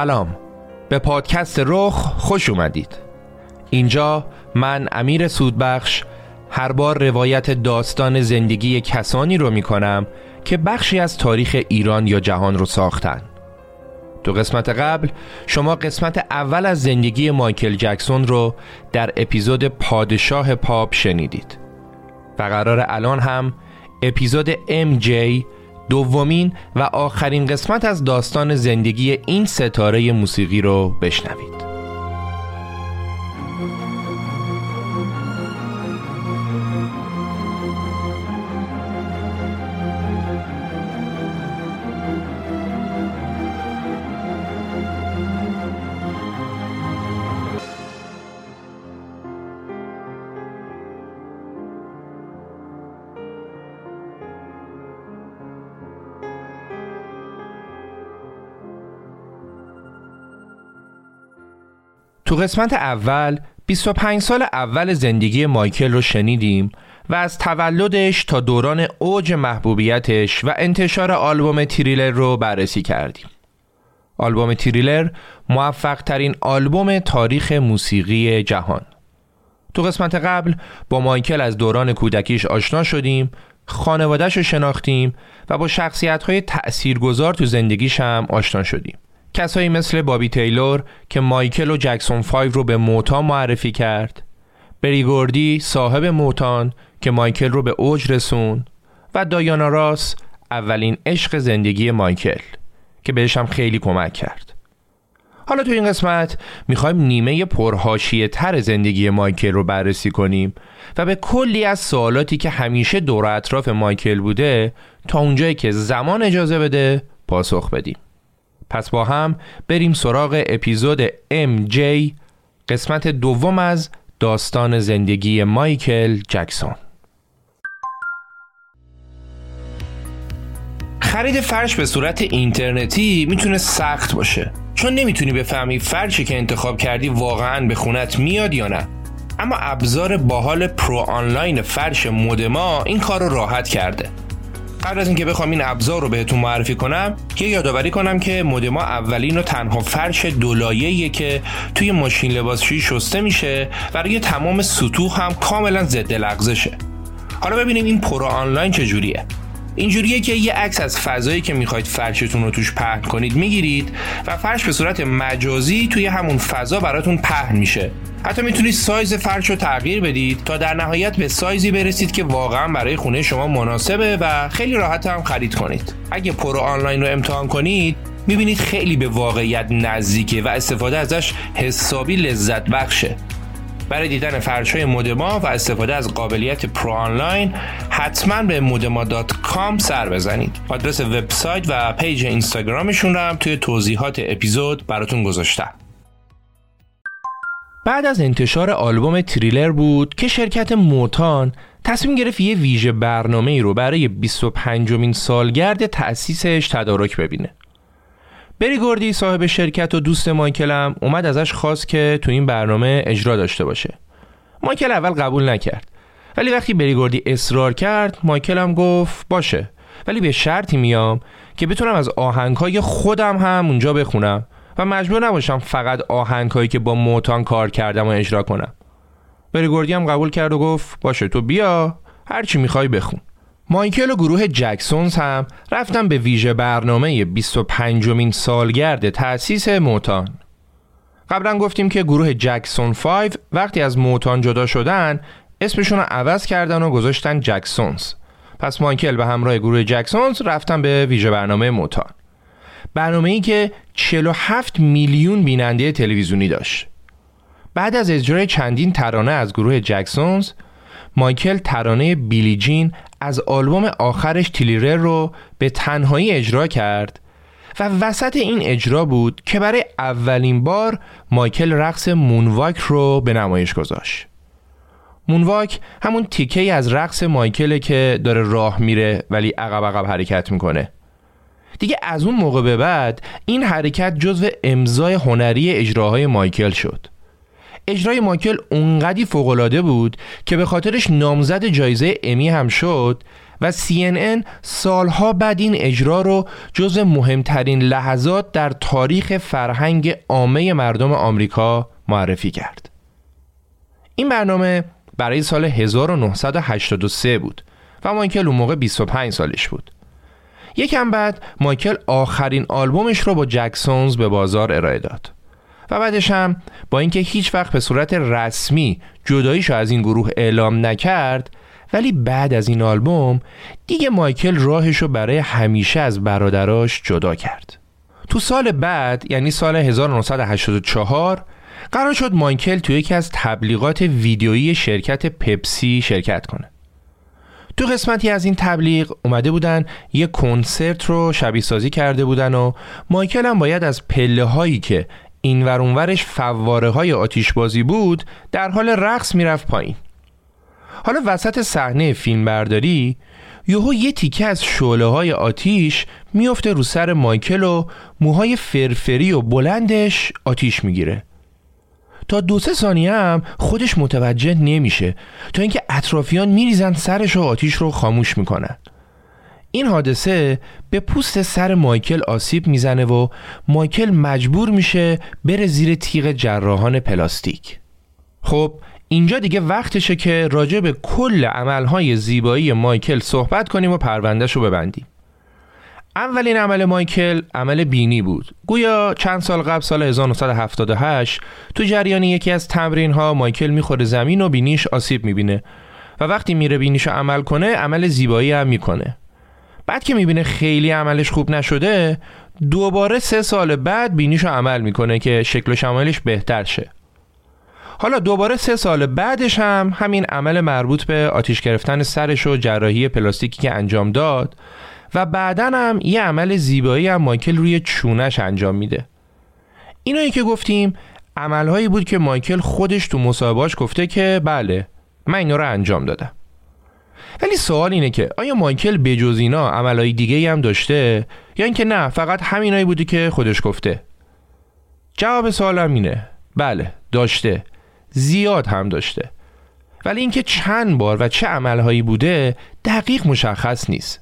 سلام. به پادکست رخ خوش اومدید. اینجا من امیر سودبخش هر بار روایت داستان زندگی کسانی رو می کنم که بخشی از تاریخ ایران یا جهان رو ساختن. تو قسمت قبل شما قسمت اول از زندگی مایکل جکسون رو در اپیزود پادشاه پاپ شنیدید. و قرار الان هم اپیزود MJ دومین و آخرین قسمت از داستان زندگی این ستاره موسیقی رو بشنوید. تو قسمت اول 25 سال اول زندگی مایکل رو شنیدیم و از تولدش تا دوران اوج محبوبیتش و انتشار آلبوم تریلر رو بررسی کردیم. آلبوم تریلر موفق ترین آلبوم تاریخ موسیقی جهان. تو قسمت قبل با مایکل از دوران کودکیش آشنا شدیم، خانوادهش رو شناختیم و با شخصیت های تأثیرگذار تو زندگیش هم آشنا شدیم. کسایی مثل بابی تیلور که مایکل و جکسون 5 رو به موتا معرفی کرد. بریگوردی صاحب موتان که مایکل رو به اوج رسون و دایانا راس اولین عشق زندگی مایکل که بهش هم خیلی کمک کرد. حالا تو این قسمت می‌خوایم نیمه پرهاشیه تر زندگی مایکل رو بررسی کنیم و به کلی از سوالاتی که همیشه دور اطراف مایکل بوده تا اونجایی که زمان اجازه بده پاسخ بدیم. پس با هم بریم سراغ اپیزود MJ قسمت دوم از داستان زندگی مایکل جکسون. خرید فرش به صورت اینترنتی می‌تونه سخت باشه. چون نمی‌تونی بفهمی فرشی که انتخاب کردی واقعا به خونت میاد یا نه. اما ابزار باحال پرو آنلاین فرش مودما این کار رو راحت کرده. قبل از اینکه بخوام این ابزار رو بهتون معرفی کنم یه یادآوری کنم که مودما اولین و تنها فرش دولایه که توی ماشین لباسشویی شسته میشه. و روی تمام سطوح هم کاملا ضد لغزشه حالا ببینیم این پرو آنلاین چجوریه. اینجوریه که یه عکس از فضایی که می‌خواید فرشتون رو توش پهن کنید می‌گیرید و فرش به صورت مجازی توی همون فضا براتون پهن میشه. حتی می‌تونید سایز فرش رو تغییر بدید تا در نهایت به سایزی برسید که واقعا برای خونه شما مناسبه و خیلی راحت هم خرید کنید. اگه پرو آنلاین رو امتحان کنید می‌بینید خیلی به واقعیت نزدیکه و استفاده ازش حسابی لذت بخشه. برای دیدن فرش های مودما و استفاده از قابلیت پرو آنلاین حتما به مودما سر بزنید آدرس وبسایت و page اینستاگرامشون رو هم توی توضیحات اپیزود براتون گذاشتم بعد از انتشار آلبوم تریلر بود که شرکت Motown تصمیم گرفت یه ویژه برنامه ای رو برای 25 مین سالگرد تأسیسش تدارک ببینه. بری گوردی صاحب شرکت و دوست مایکلم اومد ازش خواست که تو این برنامه اجرا داشته باشه. مایکل اول قبول نکرد. ولی وقتی بری گوردی اصرار کرد مایکلم گفت باشه ولی به شرطی میام که بتونم از آهنگهای خودم هم اونجا بخونم و مجبور نباشم فقط آهنگهایی که با موتان کار کردم و اجرا کنم بریگوردی هم قبول کرد و گفت باشه تو بیا هرچی می‌خوای بخون مایکل و گروه جکسونز هم رفتن به ویژه برنامه 25 مین سالگرد تأسیس موتان. قبلا گفتیم که گروه جکسون 5 وقتی از موتان جدا شدن اسمشون رو عوض کردن و گذاشتن جکسونز. پس مایکل به همراه گروه جکسونز رفتن به ویژه برنامه موتان. برنامه ای که 47 میلیون بیننده تلویزیونی داشت. بعد از اجرای چندین ترانه از گروه جکسونز مایکل ترانه بیلی جین از آلبوم آخرش تیلیرر رو به تنهایی اجرا کرد و وسط این اجرا بود که برای اولین بار مایکل رقص مونواک رو به نمایش گذاشت. مونواک همون تیکه از رقص مایکله که داره راه میره ولی عقب عقب حرکت می‌کنه. دیگه از اون موقع به بعد این حرکت جزو امضای هنری اجراهای مایکل شد. اجرای مایکل اونقدی فوقالعاده بود که به خاطرش نامزد جایزه امی هم شد و CNN سالها بعد این اجرا رو جز مهمترین لحظات در تاریخ فرهنگ عامه مردم آمریکا معرفی کرد. این برنامه برای سال 1983 بود و مایکل اون موقع 25 سالش بود. یکم بعد مایکل آخرین آلبومش رو با جکسونز به بازار ارائه داد و بعدش هم با اینکه هیچ وقت به صورت رسمی جداییشو از این گروه اعلام نکرد ولی بعد از این آلبوم دیگه مایکل راهشو برای همیشه از برادراش جدا کرد. تو سال بعد یعنی سال 1984 قرار شد مایکل توی یکی از تبلیغات ویدیویی شرکت پپسی شرکت کنه. تو قسمتی از این تبلیغ اومده بودن یه کنسرت رو شبیه سازی کرده بودن و مایکل هم باید از پله هایی که این اونورش فواره های آتیش بازی بود در حال رقص می‌رفت پایین. حالا وسط صحنه فیلمبرداری یهو یه تیکه از شعله های آتیش میفته رو سر مایکل و موهای فرفری و بلندش آتیش می‌گیره. تا دو سه ثانیه هم خودش متوجه نمیشه تا اینکه اطرافیان میریزن سرش و آتیش رو خاموش می‌کنن. این حادثه به پوست سر مایکل آسیب می‌زنه و مایکل مجبور میشه بره زیر تیغ جراحان پلاستیک. خب اینجا دیگه وقتشه که راجع به کل عملهای زیبایی مایکل صحبت کنیم و پروندهش رو ببندیم. اولین عمل مایکل عمل بینی بود. گویا چند سال قبل سال 1978 تو جریان یکی از تمرین ها مایکل می‌خوره زمین و بینیش آسیب می‌بینه و وقتی میره بینیش عمل کنه عمل زیبایی هم می‌کنه. بعد که می‌بینه خیلی عملش خوب نشده دوباره سه سال بعد بینیشو عمل می‌کنه که شکل و شمالش بهتر شه. حالا دوباره سه سال بعدش هم همین عمل مربوط به آتیش گرفتن سرش و جراحی پلاستیکی که انجام داد و بعدا هم یه عمل زیبایی هم مایکل روی چونش انجام میده. اینایی که گفتیم عملهایی بود که مایکل خودش تو مصاحبهاش گفته که بله من اینا رو انجام دادم. ولی سوال اینه که آیا مایکل بجز اینا عملهای دیگه هم داشته؟ یا اینکه نه فقط همینایی بودی که خودش گفته؟ جواب سوالم اینه. بله داشته. زیاد هم داشته. ولی اینکه چند بار و چه عملهایی بوده دقیق مشخص نیست.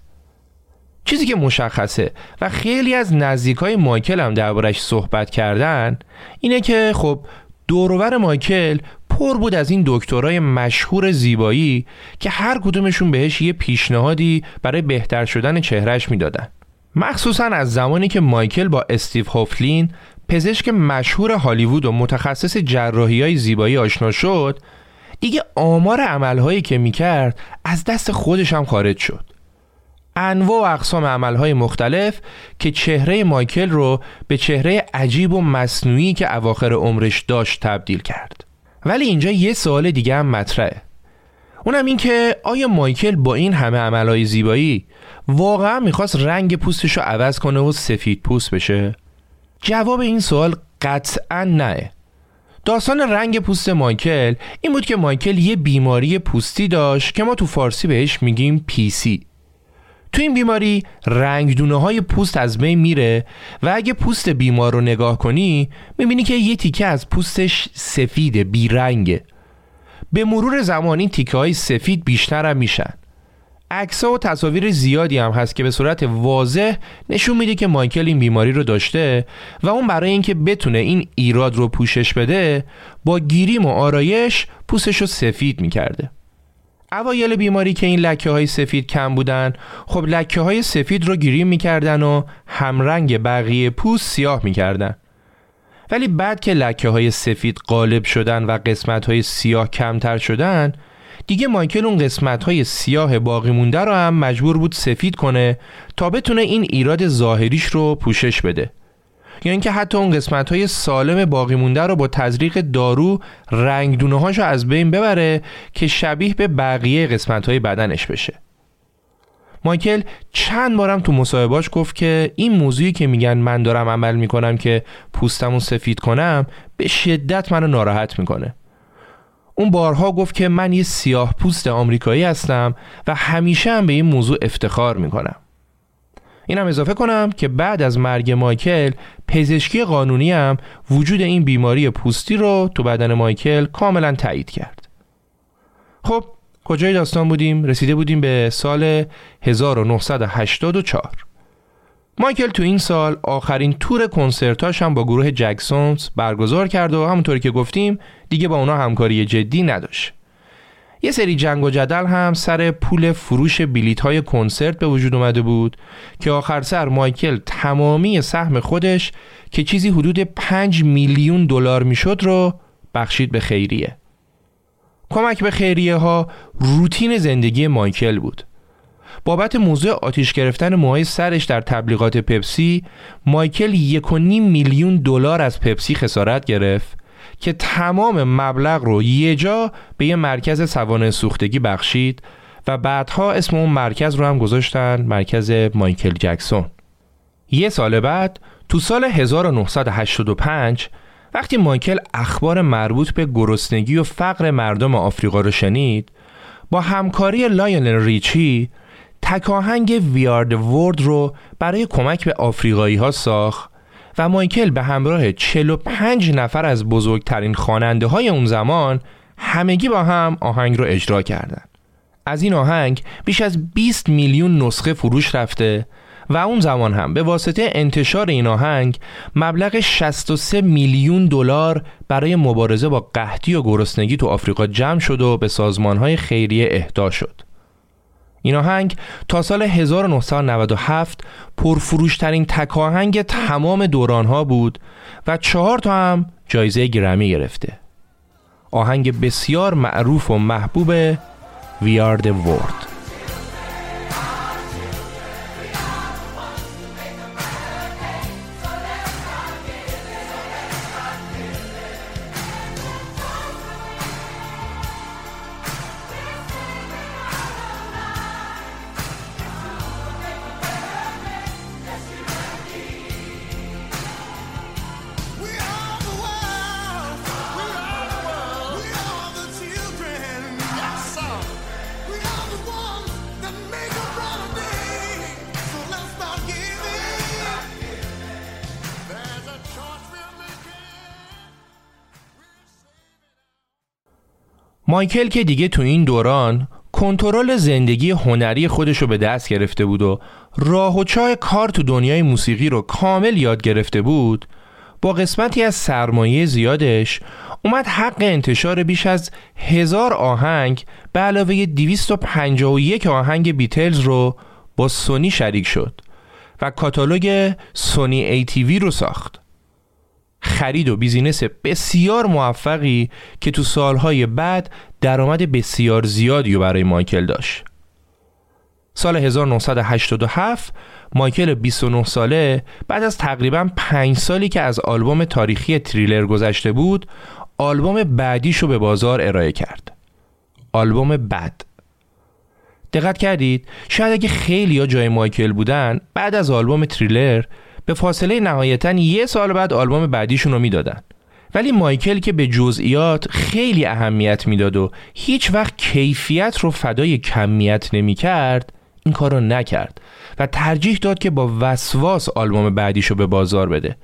چیزی که مشخصه و خیلی از نزدیکای مایکل هم دربارش صحبت کردن اینه که خب دوروبر مایکل پر بود از این دکترای مشهور زیبایی که هر کدومشون بهش یه پیشنهادی برای بهتر شدن چهرهش می‌دادن. مخصوصا از زمانی که مایکل با استیو هوفلین پزشک مشهور هالیوود و متخصص جراحی های زیبایی آشنا شد دیگه آمار عملهایی که می‌کرد از دست خودش هم خارج شد. انواع و اقسام عملهای مختلف که چهره مایکل رو به چهره عجیب و مصنوعی که اواخر عمرش داشت تبدیل کرد. ولی اینجا یه سوال دیگه هم مطرحه. اونم این که آیا مایکل با این همه عملهای زیبایی واقعا می‌خواست رنگ پوستش رو عوض کنه و سفید پوست بشه؟ جواب این سوال قطعا نه. داستان رنگ پوست مایکل این بود که مایکل یه بیماری پوستی داشت که ما تو فارسی بهش میگیم پیسی تو این بیماری رنگدونه های پوست از بین میره و اگه پوست بیمار رو نگاه کنی می‌بینی که یه تیکه از پوستش سفیده بیرنگه. به مرور زمان این تیکه های سفید بیشتر هم میشن. عکس و تصاویر زیادی هم هست که به صورت واضح نشون میده که مایکل این بیماری رو داشته و اون برای اینکه بتونه این ایراد رو پوشش بده با گیریم و آرایش پوستش رو سفید می‌کرده. اوایل بیماری که این لکه های سفید کم بودن خب لکه های سفید رو گیریم می‌کردن و همرنگ بقیه پوست سیاه می‌کردن. ولی بعد که لکه های سفید غالب شدن و قسمت های سیاه کمتر شدن دیگه مایکل اون قسمت های سیاه باقی مونده رو هم مجبور بود سفید کنه تا بتونه این ایراد ظاهریش رو پوشش بده. یا اینکه حتی اون قسمت های سالم باقی مونده رو با تزریق دارو رنگدونه هاشو از بین ببره که شبیه به بقیه قسمت های بدنش بشه. مایکل چند بارم تو مصاحبهاش گفت که این موضوعی که میگن من دارم عمل می‌کنم که پوستمو سفید کنم به شدت منو ناراحت می‌کنه. اون بارها گفت که من یه سیاه پوست آمریکایی هستم و همیشه هم به این موضوع افتخار می‌کنم. اینم اضافه کنم که بعد از مرگ مایکل پزشکی قانونی هم وجود این بیماری پوستی رو تو بدن مایکل کاملا تایید کرد خب کجای داستان بودیم؟ رسیده بودیم به سال 1984 مایکل تو این سال آخرین تور کنسرتاش هم با گروه جکسونز برگزار کرد و همونطوری که گفتیم دیگه با اونا همکاری جدی نداشت. یه سری جنگ و جدل هم سر پول فروش بلیت های کنسرت به وجود اومده بود که آخر سر مایکل تمامی سهم خودش که چیزی حدود 5 میلیون دلار می‌شد رو بخشید به خیریه. کمک به خیریه ها روتین زندگی مایکل بود. بابت موضوع آتیش گرفتن موهای سرش در تبلیغات پپسی مایکل یک میلیون دلار از پپسی خسارت گرفت که تمام مبلغ رو یه جا به یه مرکز سوانح سوختگی بخشید و بعدها اسم اون مرکز رو هم گذاشتن مرکز مایکل جکسون. یه سال بعد تو سال 1985 وقتی مایکل اخبار مربوط به گرسنگی و فقر مردم آفریقا رو شنید با همکاری لایونل ریچی تکاهنگ We Are the World رو برای کمک به آفریقایی ها ساخت و مایکل به همراه 45 نفر از بزرگترین خواننده های اون زمان همگی با هم آهنگ رو اجرا کردند. از این آهنگ بیش از 20 میلیون نسخه فروش رفته و اون زمان هم به واسطه انتشار این آهنگ مبلغ 63 میلیون دلار برای مبارزه با قحطی و گرسنگی تو آفریقا جمع شد و به سازمانهای خیریه اهدا شد. این آهنگ تا سال 1997 پرفروشترین تکاهنگ تمام دورانها بود و چهار تا هم جایزه گرمی گرفته. آهنگ بسیار معروف و محبوب We Are The World. مایکل که دیگه تو این دوران کنترل زندگی هنری خودش رو به دست گرفته بود و راه و چای کار تو دنیای موسیقی رو کامل یاد گرفته بود با قسمتی از سرمایه زیادش اومد حق انتشار بیش از هزار آهنگ به علاوه 251 آهنگ بیتلز رو با سونی شریک شد و کاتالوگ سونی ای تی وی رو ساخت. خرید و business بسیار موفقی که تو سالهای بعد درآمد بسیار زیادی رو برای مایکل داشت. سال 1987 مایکل 29 ساله بعد از تقریبا 5 سالی که از آلبوم تاریخی تریلر گذشته بود آلبوم بعدیشو به بازار ارائه کرد. آلبوم Bad دقت کردید؟ شاید اگه خیلی ها جای مایکل بودن بعد از آلبوم تریلر به فاصله نهایتا یه سال بعد آلبوم بعدیشون رو می‌دادن. ولی مایکل که به جزئیات خیلی اهمیت می‌داد و هیچ وقت کیفیت رو فدای کمیت نمی کرد این کار رو نکرد و ترجیح داد که با وسواس آلبوم بعدیش رو به بازار بده.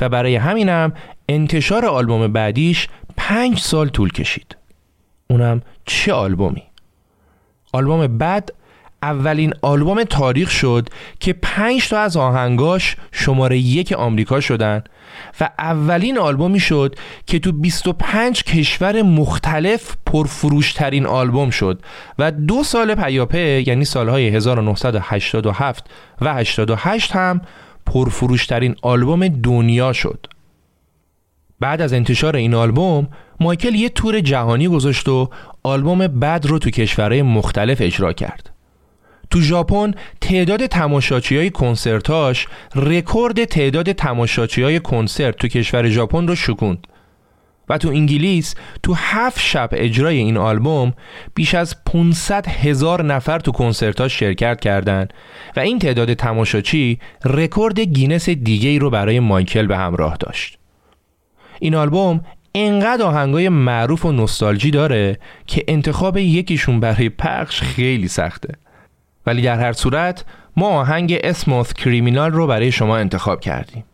و برای همینم انتشار آلبوم بعدیش پنج سال طول کشید. اونم چه آلبومی؟ آلبوم بعد اولین آلبوم تاریخ شد که پنج تا از آهنگاش شماره یک آمریکا شدن و اولین آلبومی شد که تو 25 کشور مختلف پرفروشترین آلبوم شد و دو سال پیاپه یعنی سالهای 1987 و 88 هم پرفروشترین آلبوم دنیا شد. بعد از انتشار این آلبوم مایکل یه تور جهانی گذاشت و آلبوم Bad رو تو کشورهای مختلف اجرا کرد. تو ژاپن تعداد تماشاچی های کنسرتاش رکورد تعداد تماشاچی های کنسرت تو کشور ژاپن رو شکوند. و تو انگلیس تو هفت شب اجرای این آلبوم بیش از 500 هزار نفر تو کنسرتاش شرکت کردند و این تعداد تماشاچی رکورد گینس دیگه ای رو برای مایکل به همراه داشت. این آلبوم انقدر آهنگای معروف و نوستالژی داره که انتخاب یکیشون برای پخش خیلی سخته. ولی در هر صورت ما آهنگ اسموث کریمینال رو برای شما انتخاب کردیم.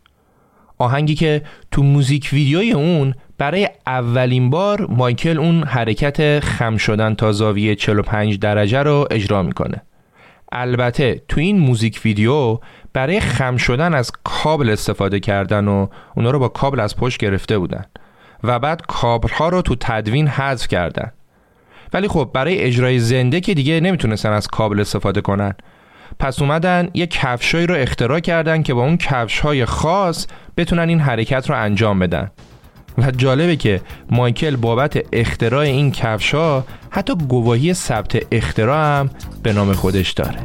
آهنگی که تو موزیک ویدیوی اون برای اولین بار مایکل اون حرکت خم شدن تا زاویه 45 درجه رو اجرا می‌کنه. البته تو این موزیک ویدیو برای خم شدن از کابل استفاده کردن و اونا رو با کابل از پشت گرفته بودن و بعد کابلها رو تو تدوین حذف کردن. ولی خب برای اجرای زنده که دیگه نمی‌تونستن از کابل استفاده کنن. پس اومدن یه کفشایی رو اختراع کردن که با اون کفش های خاص بتونن این حرکت رو انجام بدن. و جالبه که مایکل بابت اختراع این کفش ها حتی گواهی ثبت اختراع هم به نام خودش داره.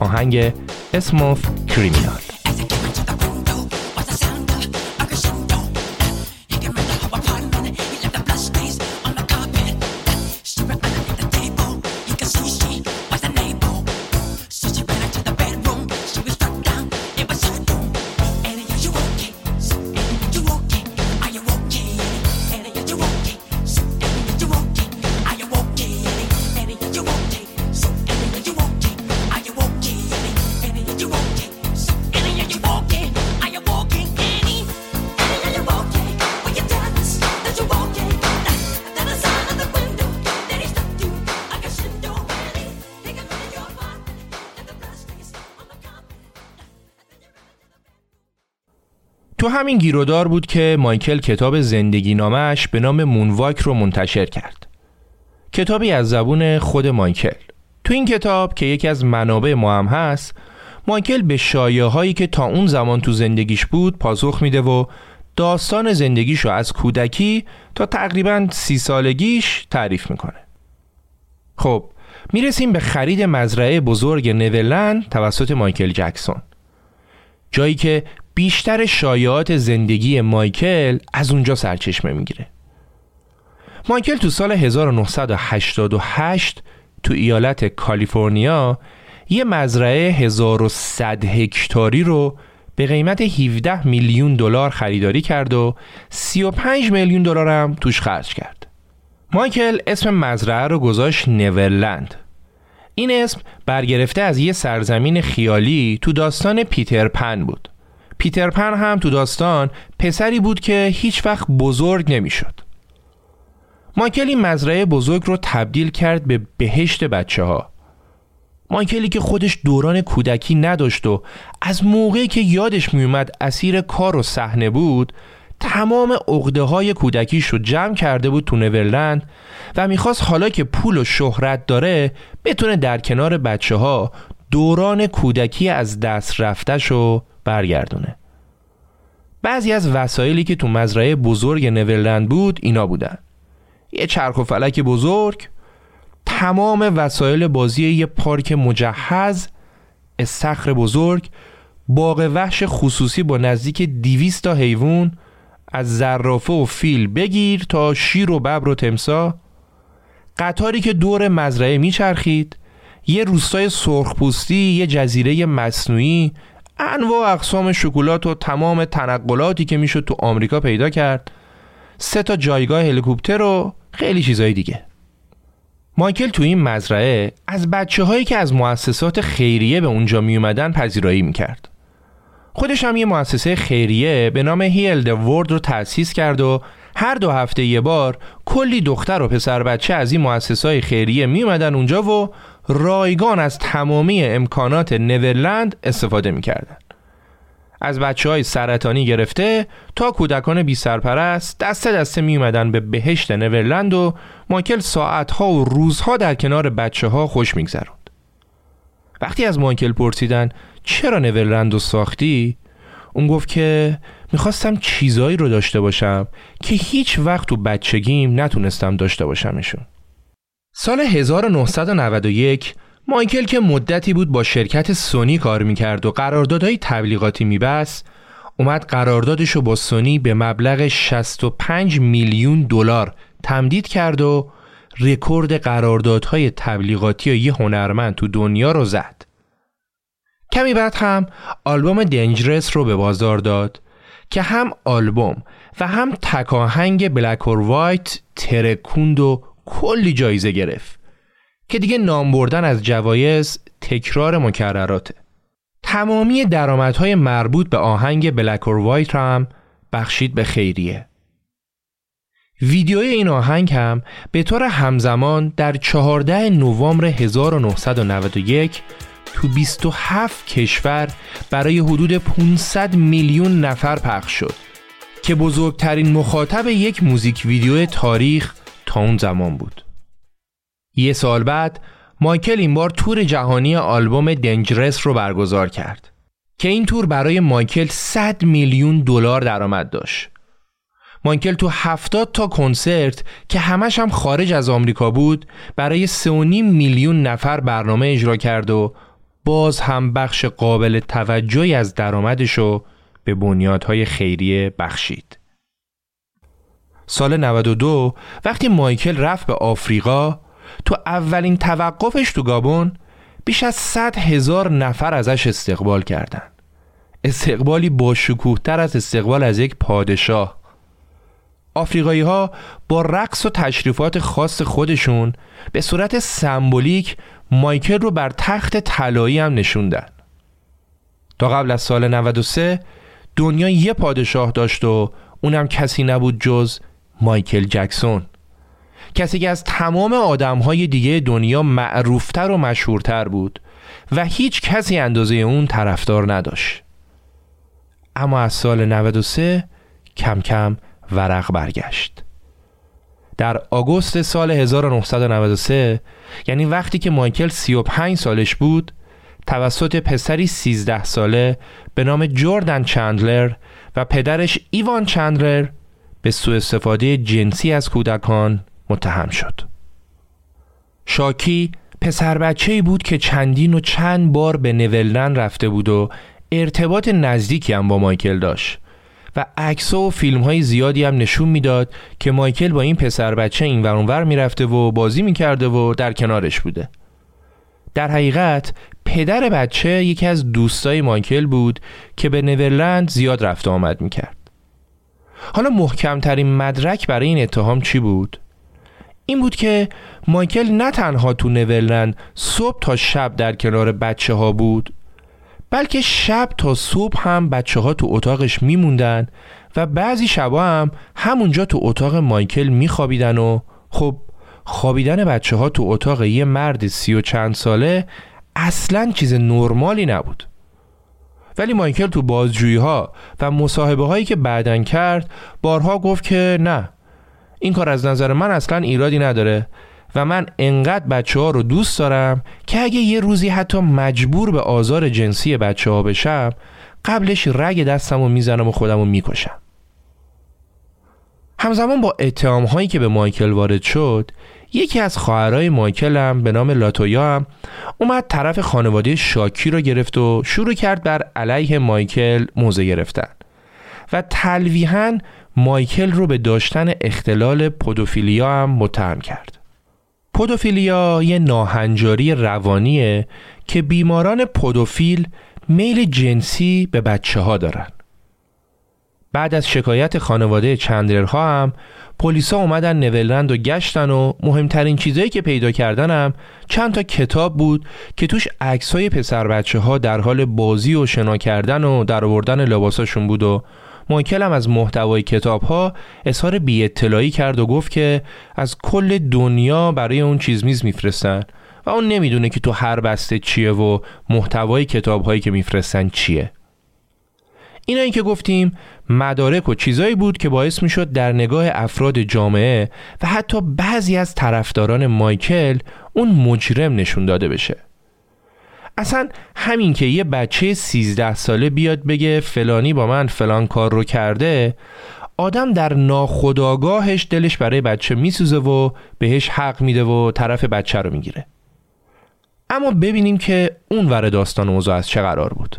آهنگ اسموف کریمینال. تو همین گیرودار بود که مایکل کتاب زندگی نامش به نام مونواک رو منتشر کرد. کتابی از زبون خود مایکل. تو این کتاب که یکی از منابع ما هم هست، مایکل به شایعه هایی که تا اون زمان تو زندگیش بود پاسخ میده و داستان زندگیش رو از کودکی تا تقریبا سی سالگیش تعریف می‌کنه. خب می‌رسیم به خرید مزرعه بزرگ نولن توسط مایکل جکسون. جایی که بیشتر شایعات زندگی مایکل از اونجا سرچشمه می‌گیره مایکل تو سال 1988 تو ایالت کالیفرنیا یه مزرعه 1100 هکتاری رو به قیمت 17 میلیون دلار خریداری کرد و 35 میلیون دلار هم توش خرج کرد. مایکل اسم مزرعه رو گذاشت نیورلند. این اسم برگرفته از یه سرزمین خیالی تو داستان پیتر پن بود. پیتر پن هم تو داستان پسری بود که هیچ وقت بزرگ نمی‌شد. مایکل این مزرعه بزرگ رو تبدیل کرد به بهشت بچه ها. مایکلی که خودش دوران کودکی نداشت و از موقعی که یادش میومد اسیر کار و صحنه بود تمام عقده های کودکیش رو جمع کرده بود تو نورلند و می‌خواست حالا که پول و شهرت داره بتونه در کنار بچه ها دوران کودکی از دست رفتش رو برگردونه. بعضی از وسایلی که تو مزرعه بزرگ نورلند بود اینا بودن. یه چرخ و فلک بزرگ تمام وسایل بازی یه پارک مجهز استخر بزرگ باغ وحش خصوصی با نزدیک دیویست تا حیوان از زرافه و فیل بگیر تا شیر و ببر و تمسا. قطاری که دور مزرعه میچرخید یه روستای سرخپوستی یه جزیره مصنوعی انواع اقسام شکلات و تمام تنقلاتی که می‌شد تو آمریکا پیدا کرد. سه تا جایگاه هلیکوپتر و خیلی چیزای دیگه. مایکل تو این مزرعه از بچه هایی که از مؤسسات خیریه به اونجا می اومدن پذیرایی می‌کرد. خودش هم یه مؤسسه خیریه به نام هیل ورد رو تأسیس کرد و هر دو هفته یه بار کلی دختر و پسر بچه از این مؤسسه خیریه می اومدن اونجا و رایگان از تمامی امکانات نورلند استفاده می‌کردن از بچه های سرطانی گرفته تا کودکان بی سرپرست دسته دسته می اومدن به بهشت نورلند و مایکل ساعتها و روزها در کنار بچه ها خوش میگذروند. وقتی از مایکل پرسیدن چرا نورلند رو ساختی؟ اون گفت که می‌خواستم چیزایی رو داشته باشم که هیچ وقت تو بچگیم نتونستم داشته باشمشون. سال 1991 مایکل که مدتی بود با شرکت سونی کار می‌کرد و قراردادهای تبلیغاتی میبست اومد قراردادش رو با سونی به مبلغ 65 میلیون دلار تمدید کرد و رکورد قراردادهای تبلیغاتی یه هنرمند تو دنیا رو زد. کمی بعد هم آلبوم Dangerous رو به بازار داد که هم آلبوم و هم تکاهنگ Black or White ترکوند و کلی جایزه گرفت. که دیگه نام بردن از جوایز تکرار مکرراته تمامی درآمدهای مربوط به آهنگ Black or White هم بخشید به خیریه ویدیوی این آهنگ هم به طور همزمان در 14 نوامبر 1991 تو 27 کشور برای حدود 500 میلیون نفر پخش شد که بزرگترین مخاطب یک موزیک ویدیو تاریخ تا اون زمان بود. یه سال بعد مایکل این بار تور جهانی آلبوم دنجرس رو برگزار کرد که این تور برای مایکل 100 میلیون دلار درآمد داشت. مایکل تو 70 تا کنسرت که همش هم خارج از آمریکا بود برای 3.5 میلیون نفر برنامه اجرا کرد و باز هم بخش قابل توجهی از درآمدش رو به بنیادهای خیریه بخشید. سال 92 وقتی مایکل رفت به آفریقا تو اولین توقفش تو گابون بیش از 100 هزار نفر ازش استقبال کردند. استقبالی با تر از استقبال از یک پادشاه آفریقایی ها با رقص و تشریفات خاص خودشون به صورت سمبولیک مایکل رو بر تخت طلایی هم نشوندن تا قبل از سال 93 دنیا یه پادشاه داشت و اونم کسی نبود جز مایکل جکسون. کسی که از تمام آدم های دیگه دنیا معروفتر و مشهورتر بود و هیچ کسی اندازه اون طرفدار نداشت. اما از سال 93 کم کم ورق برگشت. در آگوست سال 1993 یعنی وقتی که مایکل 35 سالش بود توسط پسری 13 ساله به نام جوردن چندلر و پدرش ایوان چندلر به سوء استفاده جنسی از کودکان متهم شد. شاکی پسر بچه بود که چندین و چند بار به نولن رفته بود و ارتباط نزدیکی هم با مایکل داشت و عکس و فیلم های زیادی هم نشون می‌داد که مایکل با این پسر بچه این ورانور می‌رفته و بازی می‌کرده و در کنارش بوده. در حقیقت پدر بچه یکی از دوستای مایکل بود که به نورلند زیاد رفت آمد می‌کرد. حالا محکمترین مدرک برای این اتهام چی بود؟ این بود که مایکل نه تنها تو نورلند صبح تا شب در کنار بچه ها بود بلکه شب تا صبح هم بچه ها تو اتاقش میموندن و بعضی شبا هم همونجا تو اتاق مایکل میخوابیدن و خب خوابیدن بچه ها تو اتاق یه مرد سی و چند ساله اصلا چیز نرمالی نبود ولی مایکل تو بازجویی ها و مصاحبه هایی که بعدن کرد بارها گفت که نه این کار از نظر من اصلا ایرادی نداره و من انقدر بچه ها رو دوست دارم که اگه یه روزی حتی مجبور به آزار جنسی بچه ها بشم قبلش رگ دستم رو می‌زنم و خودم رو می‌کشم. همزمان با اتهام هایی که به مایکل وارد شد یکی از خواهرای مایکل هم به نام لاتویا هم اومد طرف خانواده شاکی رو گرفت و شروع کرد بر علیه مایکل موزه گرفتن و تلویحا مایکل رو به داشتن اختلال پودوفیلیا هم متهم کرد. پودوفیلیا یه ناهنجاری روانیه که بیماران پودوفیل میل جنسی به بچه ها دارن. بعد از شکایت خانواده چندرها هم پلیسا اومدن نولند و گشتن و مهمترین چیزایی که پیدا کردنم چند تا کتاب بود که توش عکسای پسر بچه ها در حال بازی و شنا کردن و در آوردن لباساشون بود و مایکل هم از محتوای کتاب ها اظهار بی اطلاعی کرد و گفت که از کل دنیا برای اون چیز میز میفرستن و اون نمی‌دونه که تو هر بسته چیه و محتوای کتاب هایی که میفرستن چیه. اینایی که گفتیم مدارک و چیزایی بود که باعث می‌شد در نگاه افراد جامعه و حتی بعضی از طرفداران مایکل اون مجرم نشون داده بشه. اصلا همین که یه بچه 13 ساله بیاد بگه فلانی با من فلان کار رو کرده آدم در ناخداگاهش دلش برای بچه میسوزه و بهش حق میده و طرف بچه رو می‌گیره. اما ببینیم که اون ور داستان اوضاع از چه قرار بود.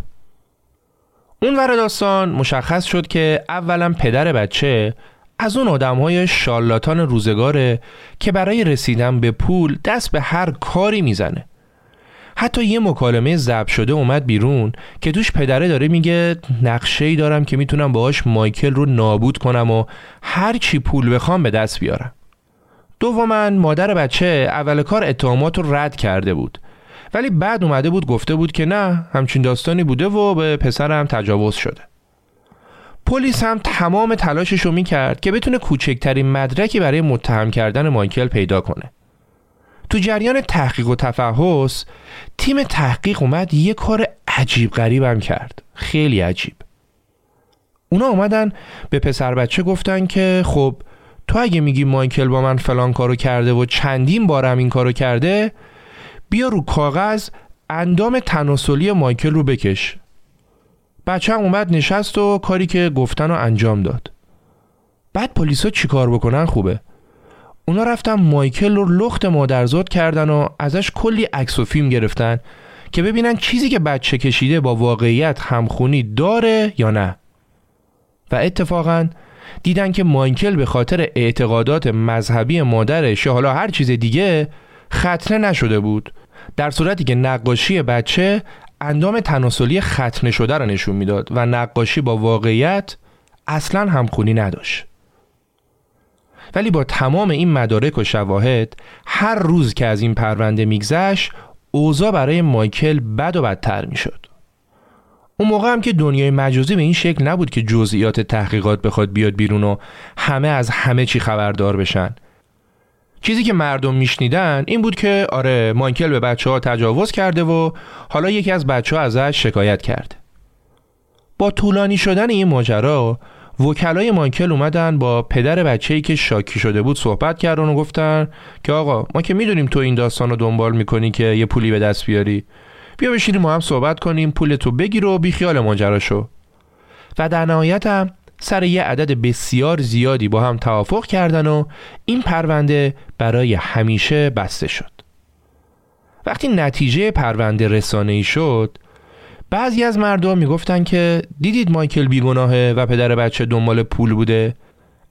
اون ور داستان مشخص شد که اولا پدر بچه از اون آدم های شالاتان روزگاره که برای رسیدن به پول دست به هر کاری می‌زنه. حتی یه مکالمه ضبط شده اومد بیرون که توش پدره داره میگه نقشه ای دارم که می‌تونم باهاش مایکل رو نابود کنم و هر چی پول بخوام به دست بیارم. دوما مادر بچه اول کار اتهامات رو رد کرده بود. ولی بعد اومده بود گفته بود که نه همچین داستانی بوده و به پسرم تجاوز شده. پلیس هم تمام تلاشش رو می‌کرد که بتونه کوچکترین مدرکی برای متهم کردن مایکل پیدا کنه. تو جریان تحقیق و تفحص تیم تحقیق اومد یه کار عجیب غریبم کرد. خیلی عجیب. اونا اومدن به پسر بچه گفتن که خب تو اگه میگی مایکل با من فلان کارو کرده و چندین بارم این کارو کرده بیا رو کاغذ اندام تناسلی مایکل رو بکش. بچه هم اومد نشست و کاری که گفتن رو انجام داد. بعد پلیسا چیکار بکنن؟ خوبه. اونا رفتن مایکل رو لخت مادرزاد کردن و ازش کلی عکس و فیلم گرفتن که ببینن چیزی که بچه کشیده با واقعیت همخونی داره یا نه. و اتفاقا دیدن که مایکل به خاطر اعتقادات مذهبی مادرش یا حالا هر چیز دیگه ختنه نشده بود. در صورتی که نقاشی بچه اندام تناسلی ختنه شده را نشون می‌داد و نقاشی با واقعیت اصلا همخونی نداشت. ولی با تمام این مدارک و شواهد هر روز که از این پرونده میگذشت اوضاع برای مایکل بد و بدتر می‌شد. اون موقع هم که دنیای مجازی به این شکل نبود که جزئیات تحقیقات بخواد بیاد بیرون و همه از همه چی خبردار بشن. چیزی که مردم میشنیدن این بود که آره مایکل به بچه ها تجاوز کرده و حالا یکی از بچه ها ازش شکایت کرده با طولانی شدن این ماجرا وکلای مایکل اومدن با پدر بچه‌ای که شاکی شده بود صحبت کردن و گفتن که آقا ما که می‌دونیم تو این داستان رو دنبال می‌کنی که یه پولی به دست بیاری. بیا بشینیم ما هم صحبت کنیم پول تو بگیر و بیخیال ماجرا شو و در نهایت هم سر یه عدد بسیار زیادی با هم توافق کردن و این پرونده برای همیشه بسته شد. وقتی نتیجه پرونده رسانه ای شد بعضی از مردم می‌گفتن که دیدید مایکل بیگناهه و پدر بچه دنبال پول بوده؟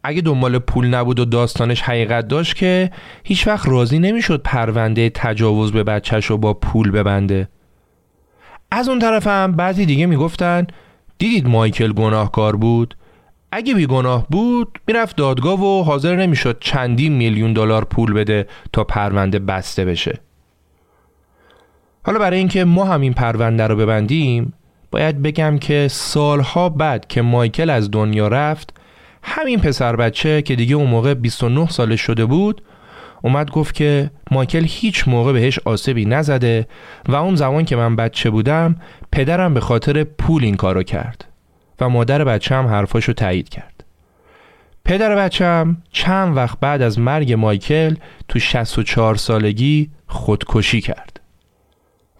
اگه دنبال پول نبود و داستانش حقیقت داشت که هیچ وقت راضی نمی‌شد پرونده تجاوز به بچهش رو با پول ببنده. از اون طرف هم بعضی دیگه می‌گفتن دیدید مایکل گناهکار بود؟ اگه بیگناه بود می‌رفت دادگاه و حاضر نمی‌شد چندین میلیون دلار پول بده تا پرونده بسته بشه. حالا برای اینکه ما همین پرونده رو ببندیم باید بگم که سالها بعد که مایکل از دنیا رفت همین پسر بچه که دیگه اون موقع 29 سالش شده بود اومد گفت که مایکل هیچ موقع بهش آسیبی نزده و اون زمان که من بچه بودم پدرم به خاطر پول این کارو کرد. و مادر بچه هم حرفاشو تایید کرد. پدر بچم چند وقت بعد از مرگ مایکل تو 64 سالگی خودکشی کرد.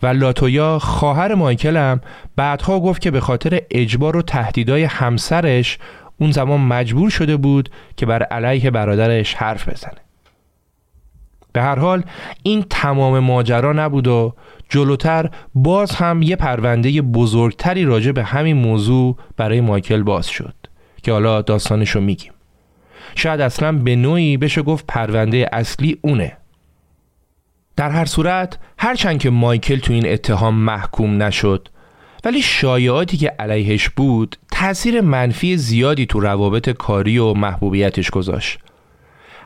و لاتویا خواهر هم بعدها گفت که به خاطر اجبار و تهدیدهای همسرش اون زمان مجبور شده بود که بر علیه برادرش حرف بزنه. به هر حال این تمام ماجرا نبود و جلوتر باز هم یه پرونده بزرگتری راجع به همین موضوع برای مایکل باز شد که حالا داستانشو میگیم. شاید اصلا به نوعی بشه گفت پرونده اصلی اونه. در هر صورت هرچند که مایکل تو این اتهام محکوم نشد ولی شایعاتی که علیهش بود تاثیر منفی زیادی تو روابط کاری و محبوبیتش گذاشت.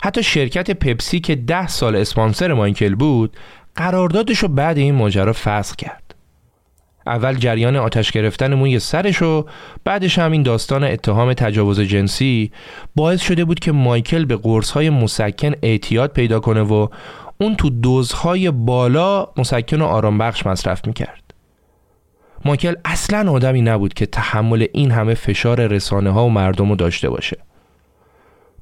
حتی شرکت پپسی که ده سال اسپانسر مایکل بود قراردادش رو بعد این ماجرا فسخ کرد. اول جریان آتش گرفتن موی سرش و بعدش هم این داستان اتهام تجاوز جنسی باعث شده بود که مایکل به قرصهای مسکن اعتیاد پیدا کنه و اون تو دوزهای بالا مسکن و آرام بخش مصرف می‌کرد. مایکل اصلا آدمی نبود که تحمل این همه فشار رسانه ها و مردم رو داشته باشه.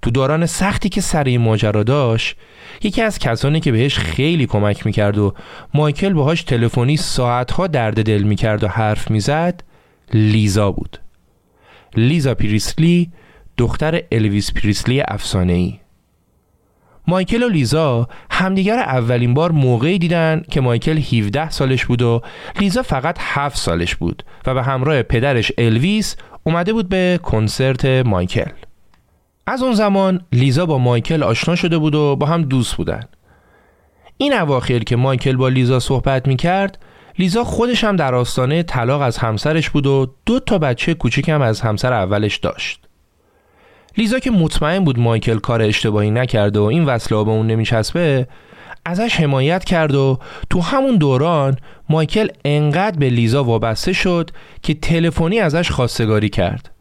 تو دوران سختی که سر این ماجرا داشت یکی از کسانی که بهش خیلی کمک می‌کرد و مایکل باهاش تلفنی ساعتها درد دل می‌کرد و حرف می‌زد لیزا بود. لیزا پریسلی دختر الویس پریسلی افسانه ای مایکل و لیزا همدیگر اولین بار موقعی دیدن که مایکل 17 سالش بود و لیزا فقط 7 سالش بود و به همراه پدرش الویس اومده بود به کنسرت مایکل. از اون زمان لیزا با مایکل آشنا شده بود و با هم دوست بودن. این اواخر که مایکل با لیزا صحبت می کرد لیزا خودش هم در آستانه طلاق از همسرش بود و دو تا بچه کوچیک هم از همسر اولش داشت. لیزا که مطمئن بود مایکل کار اشتباهی نکرده و این وصله به اون نمیچسبه ازش حمایت کرد و تو همون دوران مایکل انقدر به لیزا وابسته شد که تلفنی ازش خواستگاری کرد.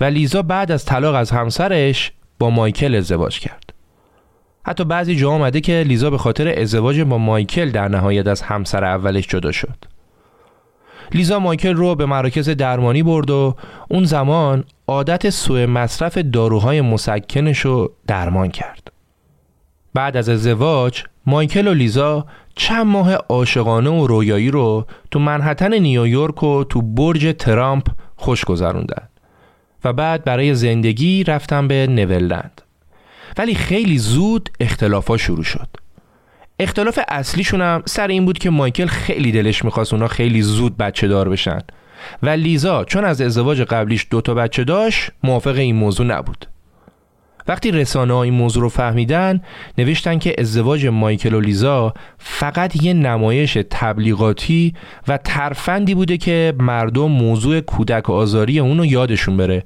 و لیزا بعد از طلاق از همسرش با مایکل ازدواج کرد. حتی بعضی جا آمده که لیزا به خاطر ازدواج با مایکل در نهایت از همسر اولش جدا شد. لیزا مایکل رو به مراکز درمانی برد و اون زمان عادت سوء مصرف داروهای مسکنش رو درمان کرد. بعد از ازدواج مایکل و لیزا چند ماه عاشقانه و رویایی رو تو منحتن نیویورک و تو برج ترامپ خوش گذروندن و بعد برای زندگی رفتن به نولند ولی خیلی زود اختلافا شروع شد. اختلاف اصلیشون هم سر این بود که مایکل خیلی دلش می‌خواست اونا خیلی زود بچه دار بشن. و لیزا چون از ازدواج قبلیش دوتا بچه داشت موافق این موضوع نبود. وقتی رسانه این موضوع رو فهمیدن نوشتن که ازدواج مایکل و لیزا فقط یه نمایش تبلیغاتی و ترفندی بوده که مردم موضوع کودک آزاری اونو یادشون بره.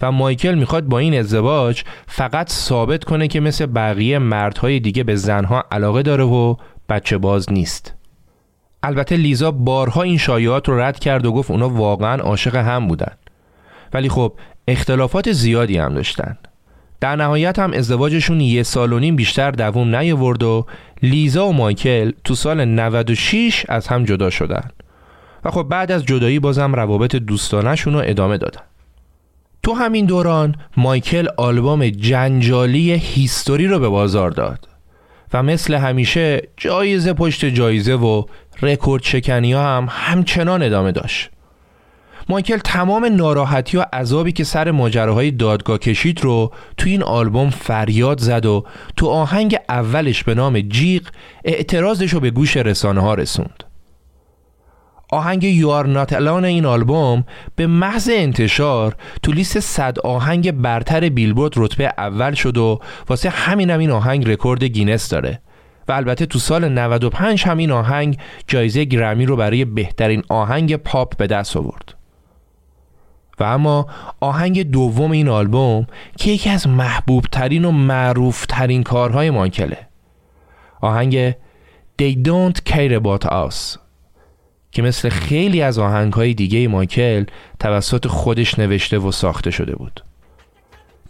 و مایکل می‌خواد با این ازدواج فقط ثابت کنه که مثل بقیه مردهای دیگه به زنها علاقه داره و بچه باز نیست. البته لیزا بارها این شایعات رو رد کرد و گفت اونا واقعا عاشق هم بودن. ولی خب اختلافات زیادی هم داشتن. در نهایت هم ازدواجشون یه سال و نیم بیشتر دووم نیاورد و لیزا و مایکل تو سال 96 از هم جدا شدن. و خب بعد از جدایی بازم روابط دوستانشون رو ادامه دادن. تو همین دوران مایکل آلبوم جنجالی هیستوری رو به بازار داد و مثل همیشه جایزه پشت جایزه و رکورد شکنی ها هم همچنان ادامه داشت. مایکل تمام ناراحتی و عذابی که سر ماجراهای دادگاه کشید رو تو این آلبوم فریاد زد و تو آهنگ اولش به نام جیغ اعتراضش رو به گوش رسانه ها رسوند. آهنگ یوار ناتلان این آلبوم به محض انتشار تو لیست صد آهنگ برتر بیلبورد رتبه اول شد و واسه همین هم این آهنگ رکورد گینس داره و البته تو سال 95 هم این آهنگ جایزه گرمی رو برای بهترین آهنگ پاپ به دست آورد. و اما آهنگ دوم این آلبوم که یکی از محبوب ترین و معروف ترین کارهای مایکله. آهنگ They Don't Care About Us که مثل خیلی از آهنگهای دیگه مایکل توسط خودش نوشته و ساخته شده بود.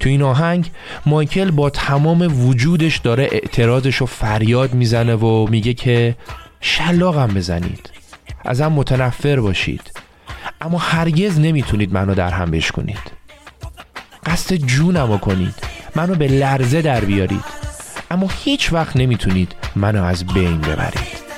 تو این آهنگ مایکل با تمام وجودش داره اعتراضش رو فریاد می‌زنه و میگه که شلاقم بزنید. ازم متنفر باشید. اما هرگز نمی‌تونید منو در هم بشکنید قصد جونمو کنید. منو به لرزه در بیارید. اما هیچ وقت نمی‌تونید منو از بین ببرید.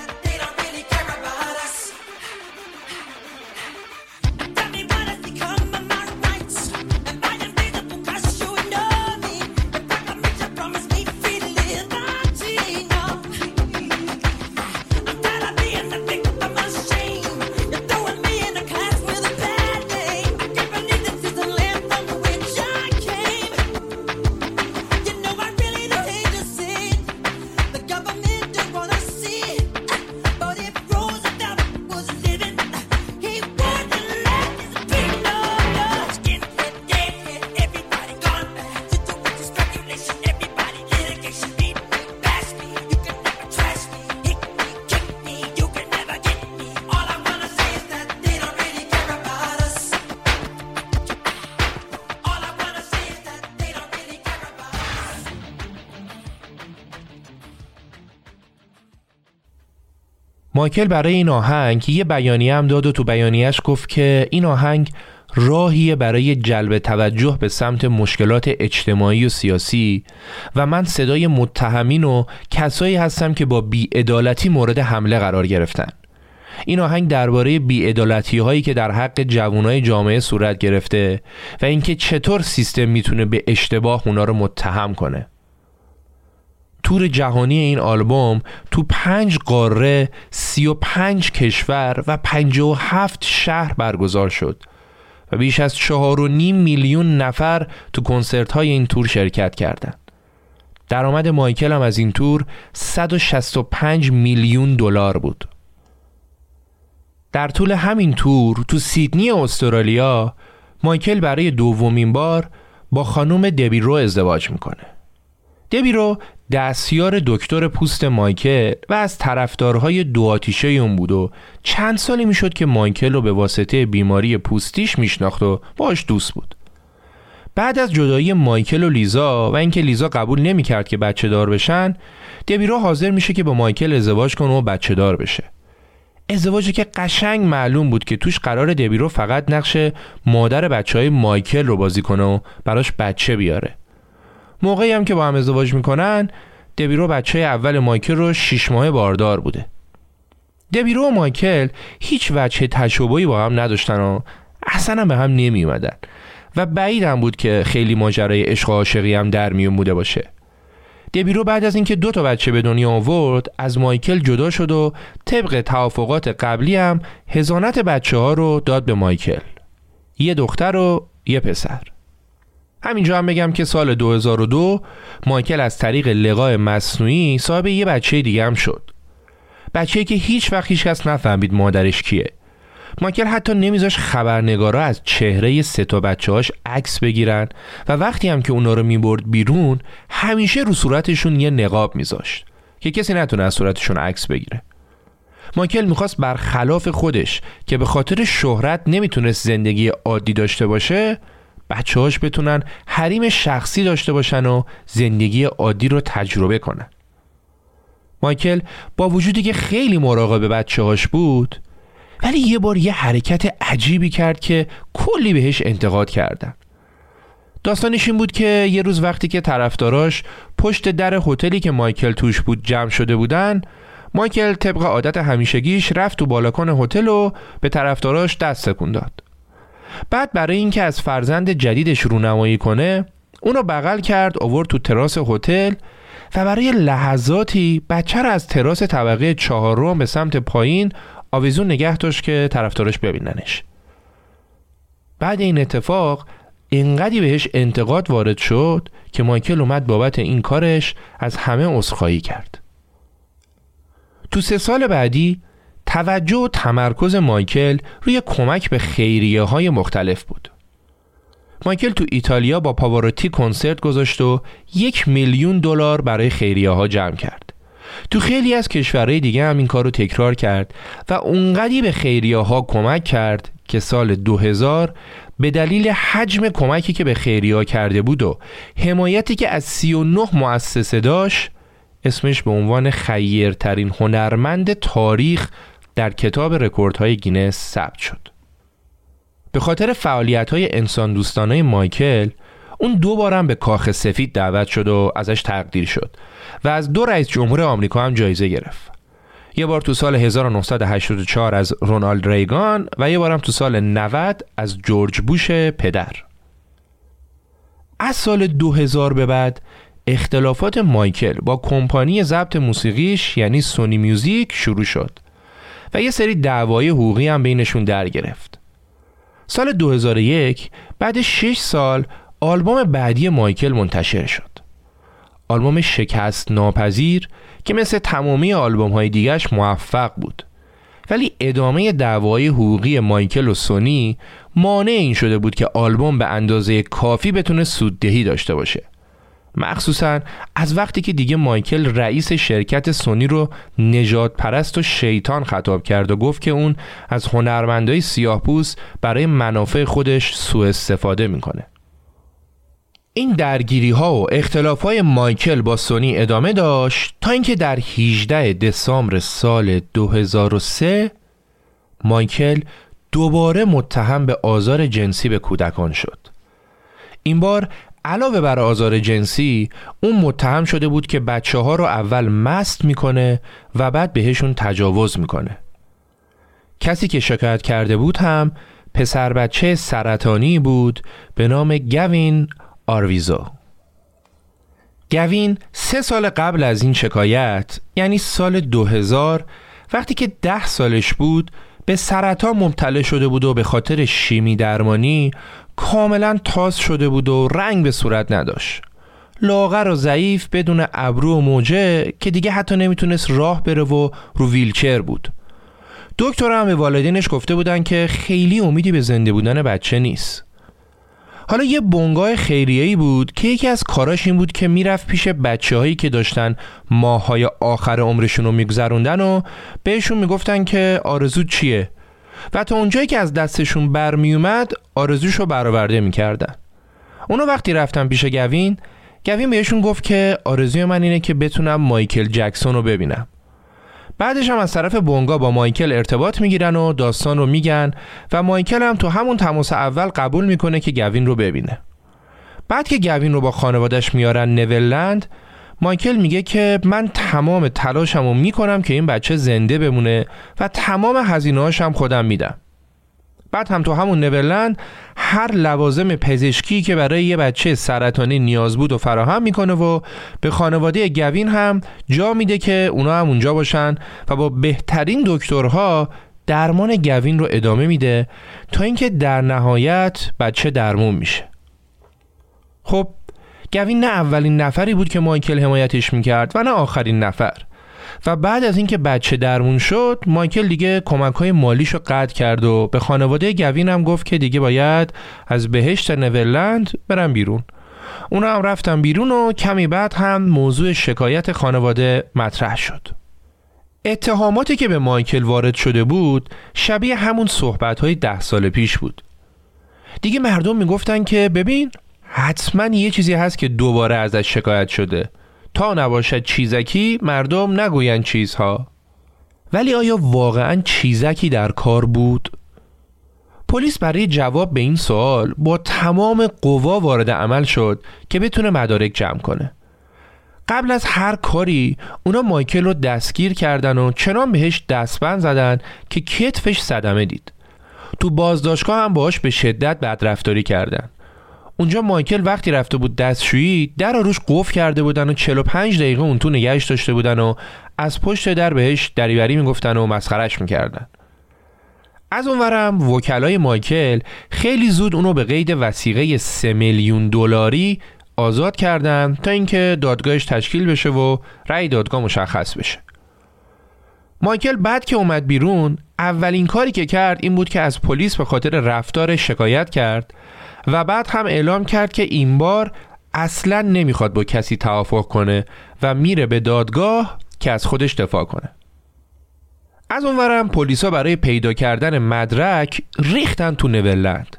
مایکل برای این آهنگ یه بیانیه هم داد و تو بیانیهش گفت که این آهنگ راهیه برای جلب توجه به سمت مشکلات اجتماعی و سیاسی و من صدای متهمین و کسایی هستم که با بیعدالتی مورد حمله قرار گرفتن. این آهنگ درباره بیعدالتی هایی که در حق جوانای جامعه صورت گرفته و اینکه چطور سیستم می‌تونه به اشتباه اونا رو متهم کنه. تور جهانی این آلبوم تو پنج قاره سی و پنج کشور و پنج و هفت شهر برگزار شد و بیش از چهار و نیم میلیون نفر تو کنسرت های این تور شرکت کردند. درآمد مایکل هم از این تور 165 میلیون دلار بود. در طول همین تور تو سیدنی استرالیا مایکل برای دومین بار با خانم دبی رو ازدواج می‌کنه. دبی رو دستیار دکتر پوست مایکل و از طرفدارهای دو آتیشه اون بود و چند سالی می‌شد که مایکل رو به واسطه بیماری پوستیش میشناخت و باش دوست بود. بعد از جدایی مایکل و لیزا و اینکه لیزا قبول نمی‌کرد که بچه دار بشن دبیرو حاضر میشه که با مایکل ازدواج کنه و بچه دار بشه ازدواجی که قشنگ معلوم بود که توش قرار دبیرو فقط نقش مادر بچه های مایکل رو بازی کنه و براش بچه بیاره موقعی هم که با هم ازدواج می‌کنن دبیرو بچه اول مایکل رو شیش ماه باردار بوده. دبیرو و مایکل هیچ وجه تشابهی با هم نداشتن و اصلا به هم نمی اومدن و بعید هم بود که خیلی ماجرای عشق و عاشقی هم در میون بوده باشه. دبیرو بعد از اینکه دو تا بچه به دنیا آورد از مایکل جدا شد و طبق توافقات قبلی هم هزانت بچه ها رو داد به مایکل. یه دختر و یه پسر. همینجا هم بگم که سال 2002 مایکل از طریق لقای مصنوعی صاحب یه بچه دیگه هم شد. بچه که هیچ وقت هیچ کس نفهمید مادرش کیه. مایکل حتی نمیذاش خبرنگارا از چهره سه تا بچه هاش عکس بگیرن و وقتی هم که اونا رو می‌برد بیرون همیشه رو صورتشون یه نقاب میذاشت که کسی نتونه از صورتشون عکس بگیره. مایکل می‌خواست برخلاف خودش که به خاطر شهرت نمی‌تونست زندگی عادی داشته باشه بچه‌هاش بتونن حریم شخصی داشته باشن و زندگی عادی رو تجربه کنن. مایکل با وجودی که خیلی مراقب بچه‌هاش بود ولی یه بار یه حرکت عجیبی کرد که کلی بهش انتقاد کردن. داستانش این بود که یه روز وقتی که طرفداراش پشت در هتلی که مایکل توش بود جمع شده بودن مایکل طبق عادت همیشگیش رفت تو بالکن هتل و به طرفداراش دست تکون داد. بعد برای اینکه از فرزند جدیدش رونمایی کنه اونو بغل کرد آورد تو تراس هتل و برای لحظاتی بچه رو از تراس طبقه چهارم به سمت پایین آویزون نگه داشت که طرفدارش ببیننش. بعد این اتفاق اینقدی بهش انتقاد وارد شد که مایکل اومد بابت این کارش از همه عذرخواهی کرد. تو سه سال بعدی توجه و تمرکز مایکل روی کمک به خیریه های مختلف بود. مایکل تو ایتالیا با پاواروتی کنسرت گذاشت و یک میلیون دلار برای خیریه ها جمع کرد. تو خیلی از کشورهای دیگه هم این کار رو تکرار کرد و اونقدی به خیریه ها کمک کرد که سال 2000 به دلیل حجم کمکی که به خیریا کرده بود و حمایتی که از 39 مؤسسه داشت اسمش به عنوان خیرترین هنرمند تاریخ در کتاب رکوردهای گینس ثبت شد. به خاطر فعالیت های انسان دوستانه مایکل اون دو بارم به کاخ سفید دعوت شد و ازش تقدیر شد و از دو رئیس جمهور آمریکا هم جایزه گرفت. یه بار تو سال 1984 از رونالد ریگان و یه بارم تو سال 90 از جورج بوش پدر. از سال 2000 به بعد اختلافات مایکل با کمپانی ضبط موسیقیش یعنی سونی میوزیک شروع شد و یه سری دعوای حقوقی هم بینشون در گرفت. سال 2001 بعد 6 سال آلبوم بعدی مایکل منتشر شد. آلبوم شکست ناپذیر که مثل تمامی آلبوم های دیگرش موفق بود. ولی ادامه دعوای حقوقی مایکل و سونی مانع این شده بود که آلبوم به اندازه کافی بتونه سوددهی داشته باشه. مخصوصا از وقتی که دیگه مایکل رئیس شرکت سونی رو نجات پرست و شیطان خطاب کرد و گفت که اون از هنرمندای سیاهپوست برای منافع خودش سوء استفاده می‌کنه. این درگیری ها و اختلاف های مایکل با سونی ادامه داشت تا اینکه در 18 دسامبر سال 2003 مایکل دوباره متهم به آزار جنسی به کودکان شد. این بار علاوه بر آزار جنسی اون متهم شده بود که بچه ها رو اول مست می‌کنه و بعد بهشون تجاوز می‌کنه. کسی که شکایت کرده بود هم پسر بچه سرطانی بود به نام گوین آرویزو. گوین سه سال قبل از این شکایت یعنی سال 2000 وقتی که ده سالش بود به سرطان مبتلا شده بود و به خاطر شیمی درمانی کاملا تاس شده بود و رنگ به صورت نداشت. لاغر و ضعیف بدون ابرو و موجه که دیگه حتی نمی‌تونست راه بره و رو ویلچر بود. دکتر هم به والدینش گفته بودن که خیلی امیدی به زنده بودن بچه نیست. حالا یه بنگاه خیریه‌ای بود که یکی از کاراش این بود که می‌رفت پیش بچه هایی که داشتن ماهای آخر عمرشون رو میگذروندن و بهشون می‌گفتن که آرزو چیه؟ و تا اونجایی که از دستشون برمیومد آرزوش رو برآورده می‌کردن. اونا وقتی رفتن پیش گوین گوین بهشون گفت که آرزوی من اینه که بتونم مایکل جکسون رو ببینم. بعدش هم از طرف بونگا با مایکل ارتباط می‌گیرن و داستان رو میگن و مایکل هم تو همون تماس اول قبول می‌کنه که گوین رو ببینه. بعد که گوین رو با خانوادش میارن نولند مایکل میگه که من تمام تلاشم رو می‌کنم که این بچه زنده بمونه و تمام هزینه هم خودم میدم. بعد هم تو همون نورلند هر لوازم پزشکی که برای یه بچه سرطانی نیاز بود و فراهم می‌کنه و به خانواده گوین هم جا میده که اونا هم اونجا باشن و با بهترین دکترها درمان گوین رو ادامه میده تا اینکه در نهایت بچه درمون میشه. خب گوین نه اولین نفری بود که مایکل حمایتش می‌کرد و نه آخرین نفر. و بعد از اینکه بچه درمون شد مایکل دیگه کمک های مالیشو قطع کرد و به خانواده گوین هم گفت که دیگه باید از بهشت نورلند برن بیرون. اونا هم رفتن بیرون و کمی بعد هم موضوع شکایت خانواده مطرح شد. اتهاماتی که به مایکل وارد شده بود شبیه همون صحبت های ده سال پیش بود. دیگه مردم می‌گفتن که ببین حتما یه چیزی هست که دوباره ازش شکایت شده. تا نباشد چیزکی مردم نگویند چیزها. ولی آیا واقعا چیزکی در کار بود؟ پلیس برای جواب به این سوال با تمام قوا وارد عمل شد که بتونه مدارک جمع کنه. قبل از هر کاری اونا مایکل رو دستگیر کردن و چنان بهش دستبند زدن که کتفش صدمه دید. تو بازداشتگاه هم باش به شدت بدرفتاری کردن. اونجا مایکل وقتی رفته بود دستشویی در روش قفل کرده بودن و 45 دقیقه اون تو نگهش داشته بودن و از پشت در بهش دریوری می‌گفتن و مسخرش می‌کردن. از اونورم وکلای مایکل خیلی زود اونو به قید وسیقه 3 میلیون دلاری آزاد کردن تا اینکه دادگاهش تشکیل بشه و رأی دادگاه مشخص بشه. مایکل بعد که اومد بیرون اولین کاری که کرد این بود که از پلیس به خاطر رفتار شکایت کرد و بعد هم اعلام کرد که این بار اصلا نمی‌خواد با کسی توافق کنه و میره به دادگاه که از خودش دفاع کنه. از اونورم پلیسا برای پیدا کردن مدرک ریختن تو نولند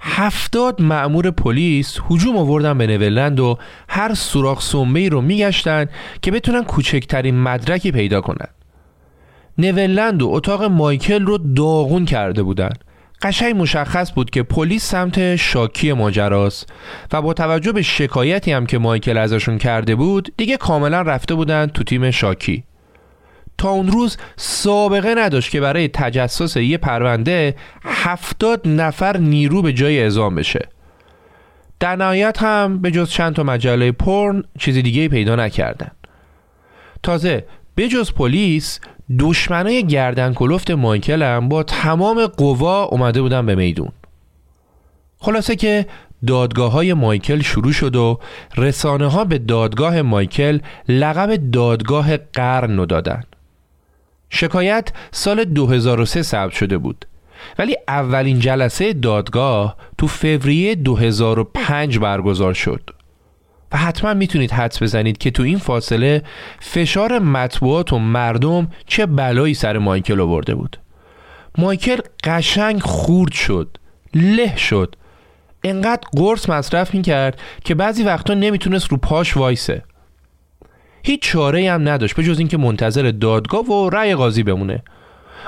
هفتاد مأمور پلیس هجوم آوردن به نولند و هر سوراخ سنبه رو میگشتن که بتونن کوچکترین مدرکی پیدا کنن. نولند و اتاق مایکل رو داغون کرده بودن. قشنگ مشخص بود که پلیس سمت شاکی ماجراست و با توجه به شکایتی هم که مایکل ازشون کرده بود دیگه کاملا رفته بودن تو تیم شاکی. تا اون روز سابقه نداشت که برای تجسس یه پرونده هفتاد نفر نیرو به جای اعزام بشه. در نهایت هم به جز چند تا مجله پرن چیزی دیگه پیدا نکردن. تازه به جز پلیس دشمنای گردن کلفت مایکل هم با تمام قوا اومده بودن به میدون. خلاصه که دادگاه های مایکل شروع شد و رسانه ها به دادگاه مایکل لقب دادگاه قرن رو دادن. شکایت سال 2003 ثبت شده بود. ولی اولین جلسه دادگاه تو فوریه 2005 برگزار شد. و حتما می‌تونید حدس بزنید که تو این فاصله فشار مطبوعات و مردم چه بلایی سر مایکل آورده بود. مایکل قشنگ خورد شد له شد. انقدر قرص مصرف می‌کرد که بعضی وقتا نمی‌تونست رو پاش وایسه. هیچ چاره هم نداشت به جز اینکه منتظر دادگاه و رأی قاضی بمونه.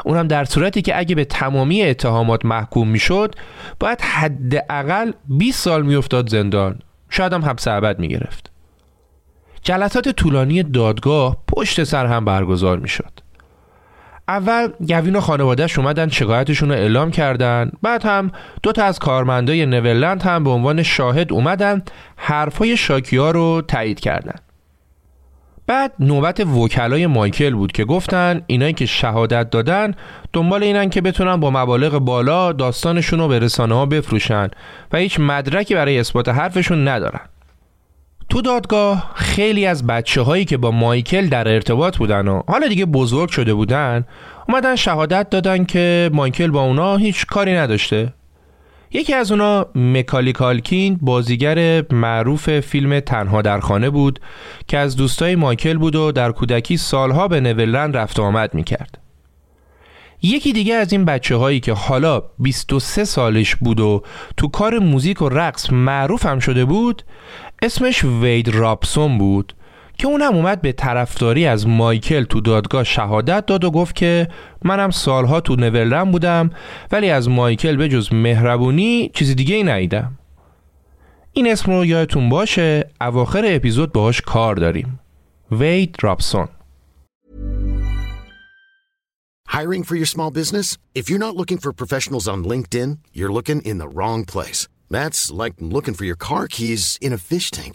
اونم در صورتی که اگه به تمامی اتهامات محکوم می‌شد باید حداقل 20 سال میافتاد زندان. شاید هم حبس ابد می‌گرفت. جلسات طولانی دادگاه پشت سر هم برگزار می‌شد. اول گوین و خانوادهش اومدن شکایتشون رو اعلام کردن بعد هم دو تا از کارمندای نولند هم به عنوان شاهد اومدن حرفای شاکیا رو تایید کردن. بعد نوبت وکلای مایکل بود که گفتن اینایی که شهادت دادن دنبال اینن که بتونن با مبالغ بالا داستانشون رو به رسانه ها بفروشن و هیچ مدرکی برای اثبات حرفشون ندارن. تو دادگاه خیلی از بچه هایی که با مایکل در ارتباط بودن و حالا دیگه بزرگ شده بودن اومدن شهادت دادن که مایکل با اونا هیچ کاری نداشته. یکی از اونا مکالی کالکین بازیگر معروف فیلم تنها در خانه بود که از دوستای مایکل بود و در کودکی سالها به نولند رفت و آمد می‌کرد. یکی دیگه از این بچه هایی که حالا 23 سالش بود و تو کار موزیک و رقص معروف هم شده بود اسمش وید رابسون بود. که اونم اومد به طرفداری از مایکل تو دادگاه شهادت داد و گفت که منم سالها تو نولن بودم ولی از مایکل به جز مهربونی چیزی دیگه ای نیدم این اسم رو یادتون باشه اواخر اپیزود باهاش کار داریم وید رابسون Hiring for your small business? If you're not looking for professionals on LinkedIn, you're looking in the wrong place. That's like looking for your car keys in a fish tank.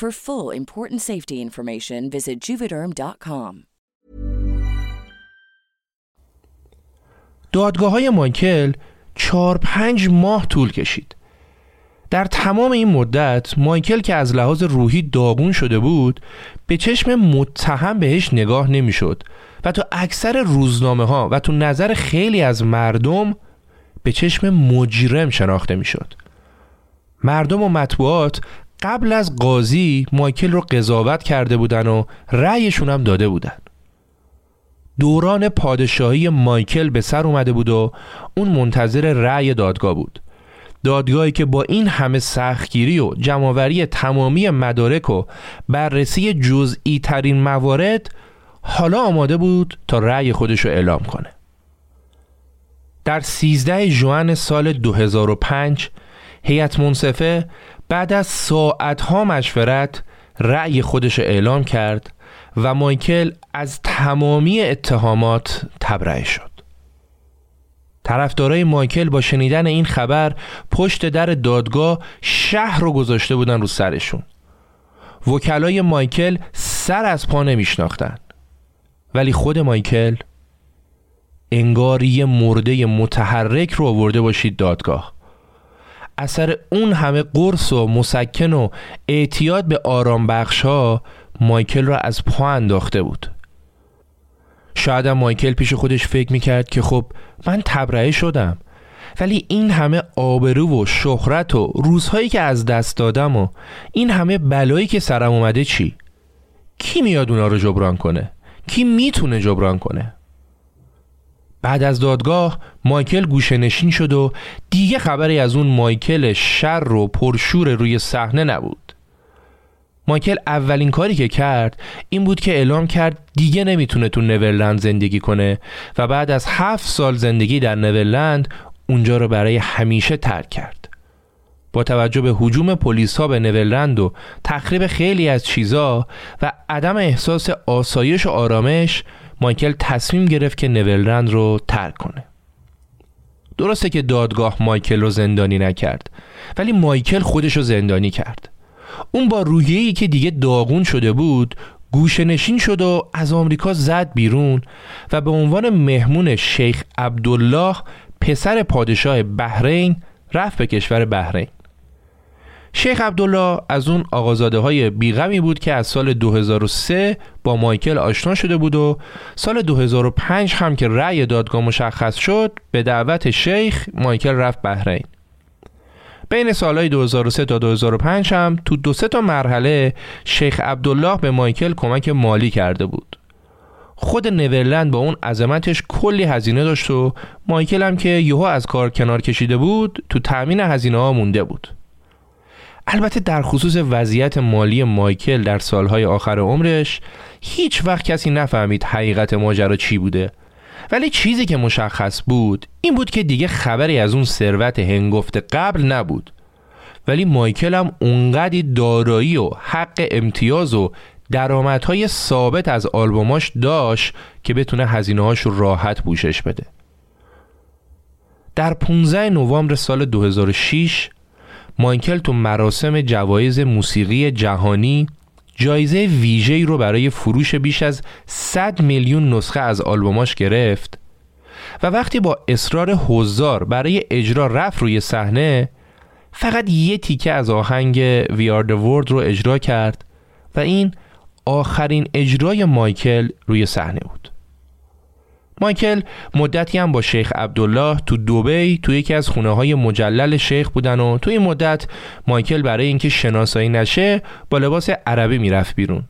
For full important safety information, visit juvederm.com. دادگاه های مایکل چهار پنج ماه طول کشید در تمام این مدت مایکل که از لحاظ روحی داغون شده بود به چشم متهم بهش نگاه نمی‌شد و تو اکثر روزنامه ها و تو نظر خیلی از مردم به چشم مجرم شناخته می‌شد. مردم و مطبوعات قبل از قاضی مایکل رو قضاوت کرده بودن و رأیشون هم داده بودن. دوران پادشاهی مایکل به سر اومده بود و اون منتظر رأی دادگاه بود. دادگاهی که با این همه سختگیری و جمعوری تمامی مدارک و بررسی جزئی ترین موارد حالا آماده بود تا رأی خودش رو اعلام کنه. در 13 ژوئن سال 2005 هیئت منصفه بعد از ساعتها مشورت رأی خودش اعلام کرد و مایکل از تمامی اتهامات تبرئه شد. طرفدارای مایکل با شنیدن این خبر پشت در دادگاه شهر رو گذاشته بودن رو سرشون. وکلای مایکل سر از پا نمیشناختن. ولی خود مایکل انگار یه مرده متحرک رو آورده باشید دادگاه اثر اون همه قرص و مسکن و اعتیاد به آرام بخش ها مایکل را از پا انداخته بود شاید مایکل پیش خودش فکر می‌کرد که خب من تبرئه شدم ولی این همه آبرو و شهرت و روزهایی که از دست دادم و این همه بلایی که سرم اومده چی؟ کی میاد اونا رو جبران کنه؟ کی می‌تونه جبران کنه؟ بعد از دادگاه مایکل گوشه نشین شد و دیگه خبری از اون مایکل شر و پرشور روی صحنه نبود. مایکل اولین کاری که کرد این بود که اعلام کرد دیگه نمی‌تونه تو نورلند زندگی کنه و بعد از هفت سال زندگی در نورلند اونجا رو برای همیشه ترک کرد. با توجه به حجوم پلیس ها به نورلند و تخریب خیلی از چیزا و عدم احساس آسایش و آرامش مایکل تصمیم گرفت که نورلند رو ترک کنه. درسته که دادگاه مایکل رو زندانی نکرد ولی مایکل خودش رو زندانی کرد. اون با روحیه‌ای که دیگه داغون شده بود گوشه نشین شد و از آمریکا زد بیرون و به عنوان مهمون شیخ عبدالله پسر پادشاه بحرین رفت به کشور بحرین. شیخ عبدالله از اون آقازاده های بیغمی بود که از سال 2003 با مایکل آشنا شده بود و سال 2005 هم که رأی دادگاه مشخص شد به دعوت شیخ مایکل رفت بحرین. بین سالهای 2003 تا 2005 هم تو دو سه تا مرحله شیخ عبدالله به مایکل کمک مالی کرده بود. خود نورلند با اون عظمتش کلی هزینه داشت و مایکل هم که یهو از کار کنار کشیده بود تو تأمین هزینه ها مونده بود. البته در خصوص وضعیت مالی مایکل در سالهای آخر عمرش هیچ وقت کسی نفهمید حقیقت ماجرا چی بوده. ولی چیزی که مشخص بود این بود که دیگه خبری از اون ثروت هنگفت قبل نبود. ولی مایکل هم اونقدی دارایی و حق امتیاز و درآمدهای ثابت از آلبوماش داشت که بتونه هزینه رو راحت پوشش بده. در 15 نوامبر سال 2006 مایکل تو مراسم جوایز موسیقی جهانی جایزه ویژه‌ای رو برای فروش بیش از 100 میلیون نسخه از آلبوماش گرفت و وقتی با اصرار حضار برای اجرا رفت روی صحنه فقط یه تیکه از آهنگ We Are The World رو اجرا کرد و این آخرین اجرای مایکل روی صحنه بود. مایکل مدتی هم با شیخ عبدالله تو دوبی تو یکی از خونه های مجلل شیخ بودن و تو این مدت مایکل برای اینکه شناسایی نشه با لباس عربی می‌رفت بیرون.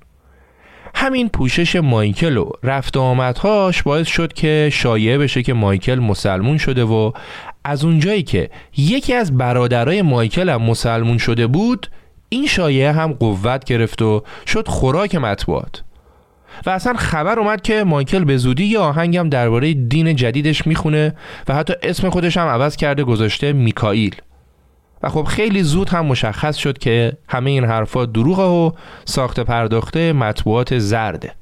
همین پوشش مایکل و رفت آمدهاش باعث شد که شایعه بشه که مایکل مسلمون شده و از اونجایی که یکی از برادرای مایکل هم مسلمون شده بود این شایعه هم قوت گرفت و شد خوراک مطبوعات. و اصلا خبر اومد که مایکل به زودی یه آهنگم درباره دین جدیدش می‌خونه و حتی اسم خودش هم عوض کرده گذاشته میکائیل. و خب خیلی زود هم مشخص شد که همه این حرفا دروغه و ساخت پرداخته مطبوعات زرده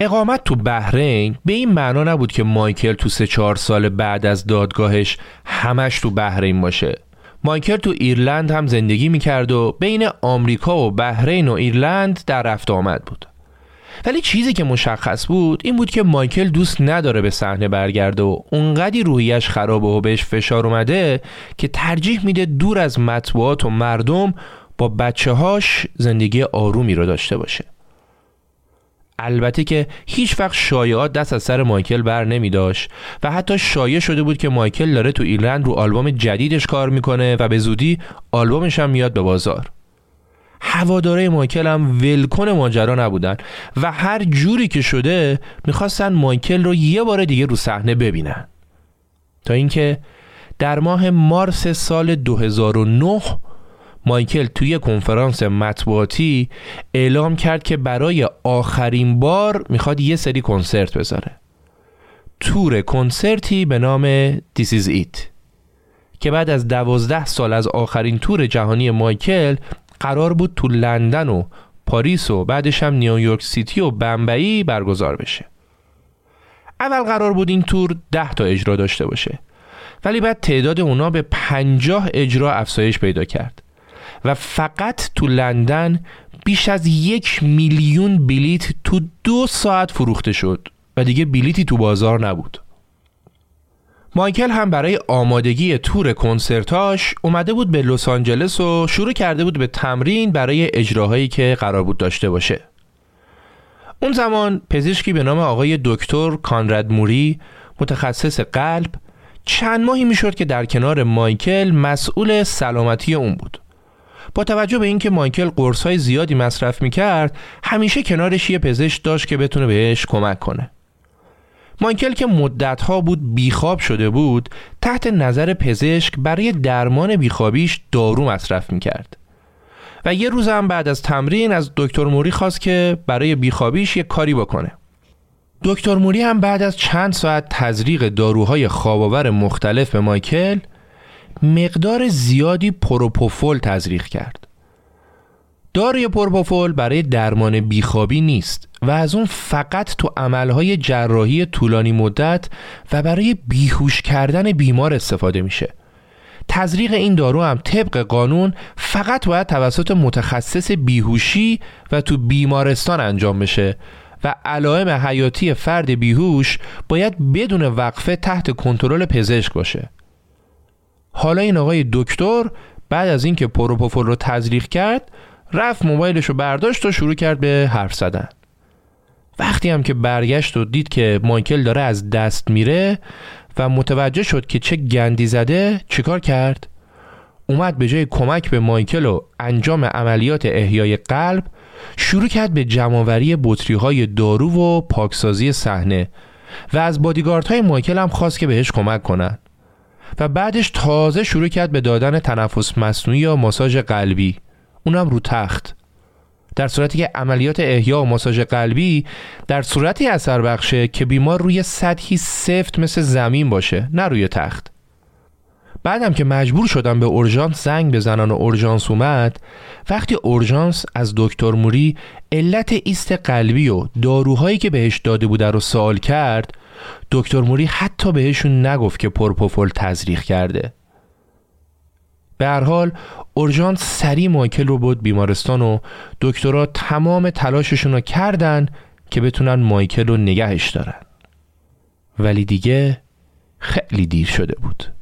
اقامت تو بحرین به این معنا نبود که مایکل تو سه چهار سال بعد از دادگاهش همش تو بحرین باشه. مایکل تو ایرلند هم زندگی می‌کرد و بین آمریکا و بحرین و ایرلند در رفت آمد بود. ولی چیزی که مشخص بود این بود که مایکل دوست نداره به صحنه برگرده و اونقدی روحیش خرابه و بهش فشار اومده که ترجیح میده دور از مطبوعات و مردم با بچه هاش زندگی آرومی رو داشته باشه. البته که هیچ وقت شایعات دست از سر مایکل بر نمی داشت و حتی شایع شده بود که مایکل داره تو ایرلند رو آلبوم جدیدش کار می‌کنه و به زودی آلبومش هم میاد به بازار. هواداره مایکل هم ولکن ماجرا نبودن و هر جوری که شده می‌خواستن مایکل رو یه بار دیگه رو صحنه ببینن. تا اینکه در ماه مارس سال 2009 مایکل توی کنفرانس مطبوعاتی اعلام کرد که برای آخرین بار می‌خواد یه سری کنسرت بذاره. تور کنسرتی به نام This is It که بعد از دوازده سال از آخرین تور جهانی مایکل قرار بود تو لندن و پاریس و بعدش هم نیویورک سیتی و بمبئی برگزار بشه. اول قرار بود این تور ده تا اجرا داشته باشه ولی بعد تعداد اونا به پنجاه اجرا افزایش پیدا کرد. و فقط تو لندن بیش از یک میلیون بلیت تو دو ساعت فروخته شد و دیگه بلیتی تو بازار نبود مایکل هم برای آمادگی تور کنسرتاش اومده بود به لس آنجلس و شروع کرده بود به تمرین برای اجراهایی که قرار بود داشته باشه. اون زمان پزشکی به نام آقای دکتر کانراد موری متخصص قلب چند ماهی می‌شد که در کنار مایکل مسئول سلامتی اون بود. با توجه به اینکه مایکل قرص زیادی مصرف می‌کرد همیشه کنارش یه پزشک داشت که بتونه بهش کمک کنه. مایکل که مدتها بود بیخواب شده بود تحت نظر پزشک برای درمان بیخوابیش دارو مصرف می‌کرد و یه روز هم بعد از تمرین از دکتر موری خواست که برای بیخوابیش یه کاری بکنه دکتر موری هم بعد از چند ساعت تزریق داروهای خواباور مختلف به مایکل مقدار زیادی پروپوفول تزریق کرد. داروی پروپوفول برای درمان بیخوابی نیست و از اون فقط تو عملهای جراحی طولانی مدت و برای بیهوش کردن بیمار استفاده میشه. تزریق این دارو هم طبق قانون فقط باید توسط متخصص بیهوشی و تو بیمارستان انجام بشه و علائم حیاتی فرد بیهوش باید بدون وقفه تحت کنترل پزشک باشه. حالا این آقای دکتر بعد از اینکه پروپوفول رو تزریق کرد رفت موبایلش رو برداشت و شروع کرد به حرف زدن وقتی هم که برگشت و دید که مایکل داره از دست میره و متوجه شد که چه گندی زده چیکار کرد؟ اومد به جای کمک به مایکل و انجام عملیات احیای قلب شروع کرد به جمعوری بطری های دارو و پاکسازی صحنه و از بادیگارد های مایکل هم خواست که بهش کمک کنند و بعدش تازه شروع کرد به دادن تنفس مصنوعی یا ماساژ قلبی. اونم رو تخت. در صورتی که عملیات احیا و ماساژ قلبی در صورتی اثر بخشه که بیمار روی سطحی سفت مثل زمین باشه نه روی تخت. بعدم که مجبور شدم به اورژانس زنگ بزنن و اورژانس اومد وقتی اورژانس از دکتر موری علت ایست قلبی و داروهایی که بهش داده بوده رو سوال کرد دکتر موری حتی بهشون نگفت که پرپوفول تزریق کرده. به هر حال اورژانس سری مایکل رو بود بیمارستان و دکترها تمام تلاششون رو کردن که بتونن مایکل رو نگهش دارن. ولی دیگه خیلی دیر شده بود.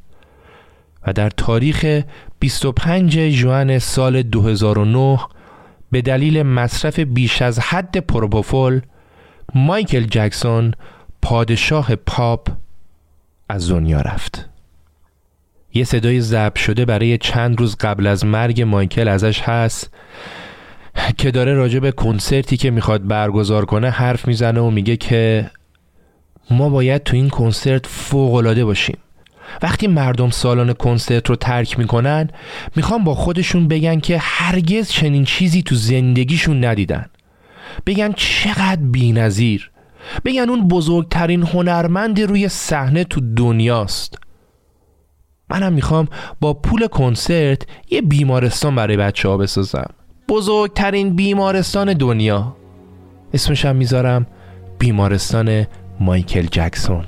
و در تاریخ 25 ژوئن سال 2009 به دلیل مصرف بیش از حد پروپوفول مایکل جکسون پادشاه پاپ از دنیا رفت. یه صدای ضبط شده برای چند روز قبل از مرگ مایکل ازش هست که داره راجع به کنسرتی که می‌خواد برگزار کنه حرف می‌زنه و میگه که ما باید تو این کنسرت فوقالعاده باشیم. وقتی مردم سالن کنسرت رو ترک می‌کنن می‌خوام با خودشون بگن که هرگز چنین چیزی تو زندگیشون ندیدن. بگن چقدر بینظیر. بگن اون بزرگترین هنرمند روی صحنه تو دنیاست. منم می‌خوام با پول کنسرت یه بیمارستان برای بچه ها بسازم. بزرگترین بیمارستان دنیا. اسمشم می‌ذارم بیمارستان مایکل جکسون.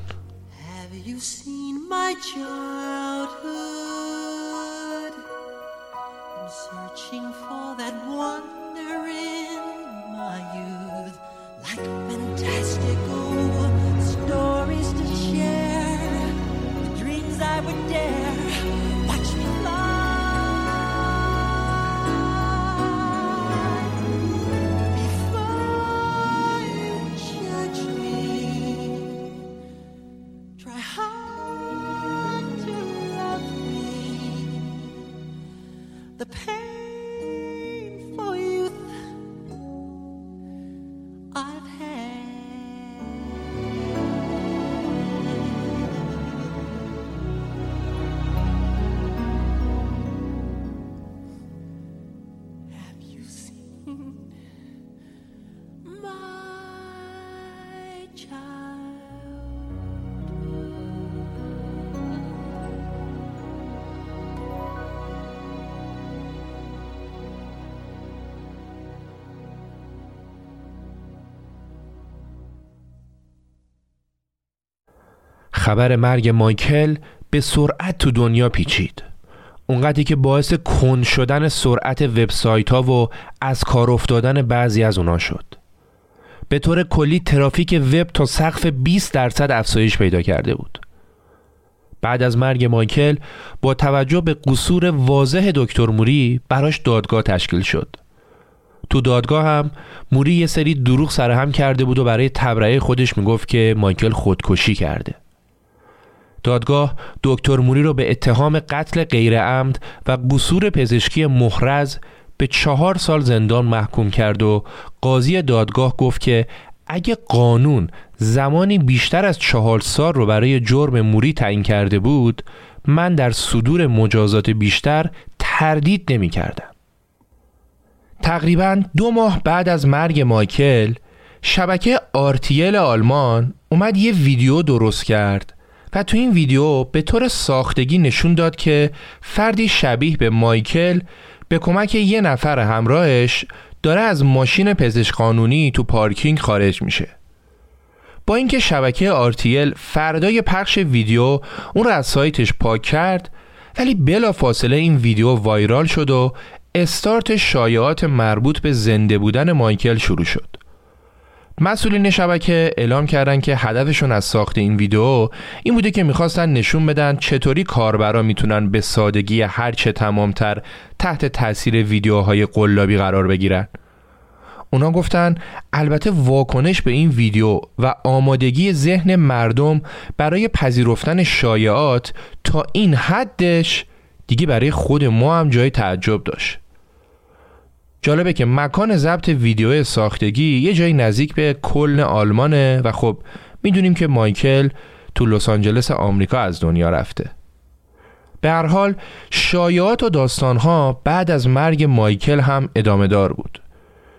خبر مرگ مایکل به سرعت تو دنیا پیچید. اونقدری که باعث کن شدن سرعت وبسایت ها و از کار افتادن بعضی از اونا شد. به طور کلی ترافیک وب تا سقف 20 درصد افزایش پیدا کرده بود. بعد از مرگ مایکل با توجه به قصور واضح دکتر موری براش دادگاه تشکیل شد. تو دادگاه هم موری یه سری دروغ سرهم کرده بود و برای تبرئه خودش می‌گفت که مایکل خودکشی کرده. دادگاه دکتر موری رو به اتهام قتل غیر عمد و قصور پزشکی محرز به چهار سال زندان محکوم کرد و قاضی دادگاه گفت که اگه قانون زمانی بیشتر از چهار سال رو برای جرم موری تعیین کرده بود من در صدور مجازات بیشتر تردید نمی کردم. تقریبا دو ماه بعد از مرگ مایکل شبکه آرتیل آلمان اومد یه ویدیو درست کرد و تو این ویدیو به طور ساختگی نشون داد که فردی شبیه به مایکل به کمک یه نفر همراهش داره از ماشین پزشک قانونی تو پارکینگ خارج میشه. با اینکه شبکه RTL فردای پخش ویدیو اون رو از سایتش پاک کرد ولی بلافاصله این ویدیو viral شد و استارت شایعات مربوط به زنده بودن مایکل شروع شد. مسئولین شبکه اعلام کردن که هدفشون از ساخت این ویدیو این بوده که می‌خواستن نشون بدن چطوری کاربرا می‌تونن به سادگی هرچه تمامتر تحت تاثیر ویدیوهای قلابی قرار بگیرن. اونا گفتن البته واکنش به این ویدیو و آمادگی ذهن مردم برای پذیرفتن شایعات تا این حدش دیگه برای خود ما هم جای تعجب داشت. جالبه که مکان ضبط ویدیو ساختگی یه جایی نزدیک به کلن آلمانه و خب می‌دونیم که مایکل تو لس آنجلس آمریکا از دنیا رفته. به هر حال شایعات و داستانها بعد از مرگ مایکل هم ادامه دار بود.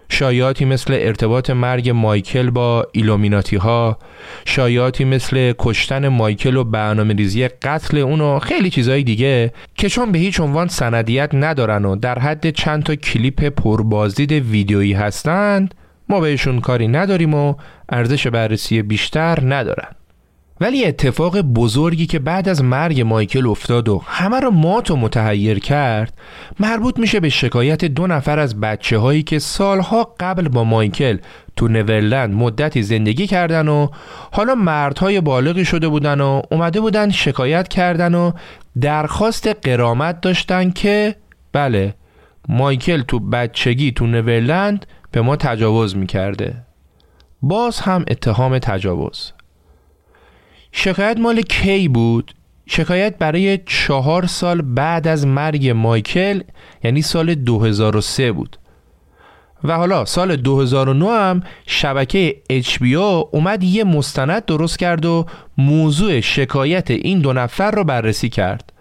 شایعاتی مثل ارتباط مرگ مایکل با ایلومیناتی ها شایعاتی مثل کشتن مایکل و برنامه ریزی قتل اون و خیلی چیزهای دیگه که چون به هیچ عنوان سندیت ندارن و در حد چند تا کلیپ پربازدید ویدیویی هستند ما بهشون کاری نداریم و ارزش بررسی بیشتر ندارن. ولی اتفاق بزرگی که بعد از مرگ مایکل افتاد و همه رو مات و متحیر کرد مربوط میشه به شکایت دو نفر از بچه هایی که سالها قبل با مایکل تو نورلند مدتی زندگی کردن و حالا مردهای بالغی شده بودن و اومده بودن شکایت کردن و درخواست قرامت داشتن که بله مایکل تو بچگی تو نورلند به ما تجاوز می‌کرده. باز هم اتهام تجاوز. شکایت مال کی بود؟ شکایت برای چهار سال بعد از مرگ مایکل یعنی سال 2003 بود. و حالا سال 2009 هم شبکه HBO اومد یه مستند درست کرد و موضوع شکایت این دو نفر رو بررسی کرد.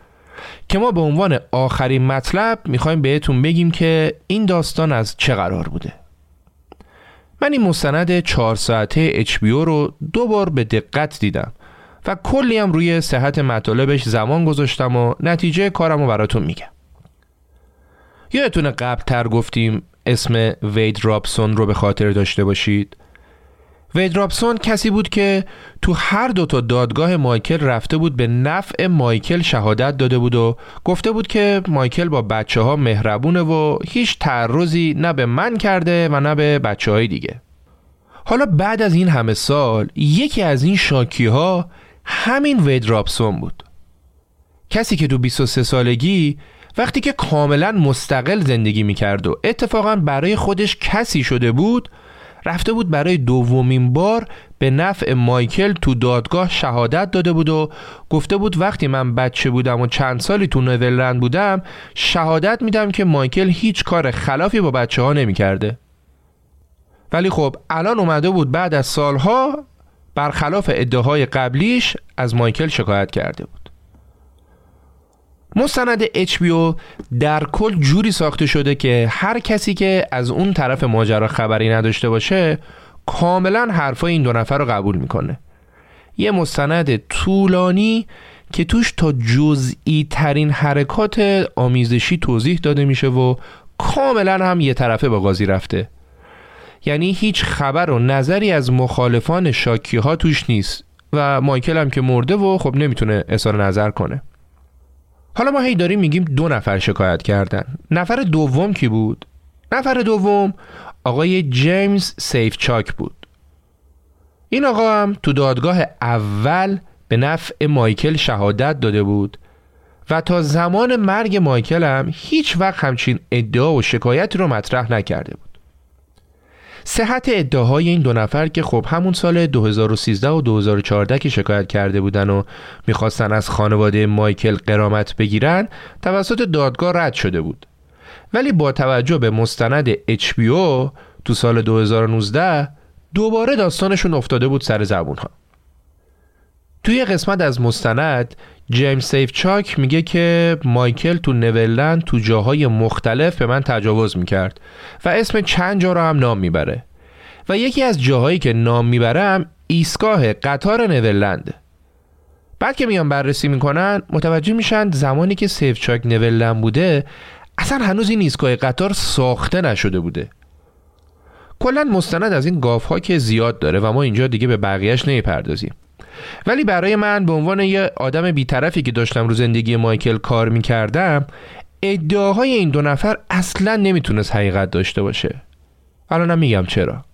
که ما به عنوان آخرین مطلب می‌خوایم بهتون بگیم که این داستان از چه قرار بوده. من این مستند چهار ساعته HBO رو دو بار به دقت دیدم. و کلی هم روی صحت مطالبش زمان گذاشتم و نتیجه کارم رو براتون میگم. یادتونه قبل تر گفتیم اسم وید رابسون رو به خاطر داشته باشید. وید رابسون کسی بود که تو هر دو تا دادگاه مایکل رفته بود به نفع مایکل شهادت داده بود و گفته بود که مایکل با بچه ها مهربونه و هیچ تعرضی نه به من کرده و نه به بچه های دیگه. حالا بعد از این همه سال یکی از این شاکی ها همین وید رابسون بود کسی که تو 23 سالگی وقتی که کاملا مستقل زندگی می‌کرد و اتفاقا برای خودش کسی شده بود رفته بود برای دومین بار به نفع مایکل تو دادگاه شهادت داده بود و گفته بود وقتی من بچه بودم و چند سالی تو نورلند بودم شهادت میدم که مایکل هیچ کار خلافی با بچه ها نمی کرده. ولی خب الان اومده بود بعد از سالها برخلاف ادعاهای قبلیش از مایکل شکایت کرده بود. مستند HBO در کل جوری ساخته شده که هر کسی که از اون طرف ماجرا خبری نداشته باشه کاملا حرفای این دو نفر رو قبول می‌کنه. یه مستند طولانی که توش تا جزئی ترین حرکات آمیزشی توضیح داده میشه و کاملا هم یه طرفه با قاضی رفته. یعنی هیچ خبر و نظری از مخالفان شاکی ها توش نیست و مایکل هم که مرده و خب نمی‌تونه اظهار نظر کنه. حالا ما هی داریم میگیم دو نفر شکایت کردن. نفر دوم کی بود؟ نفر دوم آقای جیمز سیف چاک بود. این آقا هم تو دادگاه اول به نفع مایکل شهادت داده بود و تا زمان مرگ مایکل هم هیچ وقت همچین ادعا و شکایتی رو مطرح نکرده بود. صحت ادعاهای این دو نفر که خب همون سال 2013 و 2014 که شکایت کرده بودن و می‌خواستن از خانواده مایکل قرامت بگیرن توسط دادگاه رد شده بود. ولی با توجه به مستند HBO تو سال 2019 دوباره داستانشون افتاده بود سر زبون ها توی قسمت از مستند جیمز سیف چاک میگه که مایکل تو نولند تو جاهای مختلف به من تجاوز می‌کرد و اسم چند جا رو هم نام می‌بره. و یکی از جاهایی که نام می‌برم ایستگاه قطار نولنده بعد که میان بررسی می‌کنن متوجه میشن زمانی که سیف چاک نولند بوده اصلا هنوز این ایستگاه قطار ساخته نشده بوده. کلا مستند از این گاف ها که زیاد داره و ما اینجا دیگه به بقیهش نمی‌پردازیم. ولی برای من به عنوان یه آدم بیطرفی که داشتم رو زندگی مایکل کار می‌کردم ادعاهای این دو نفر اصلا نمی‌تونست حقیقت داشته باشه. الانم میگم چرا.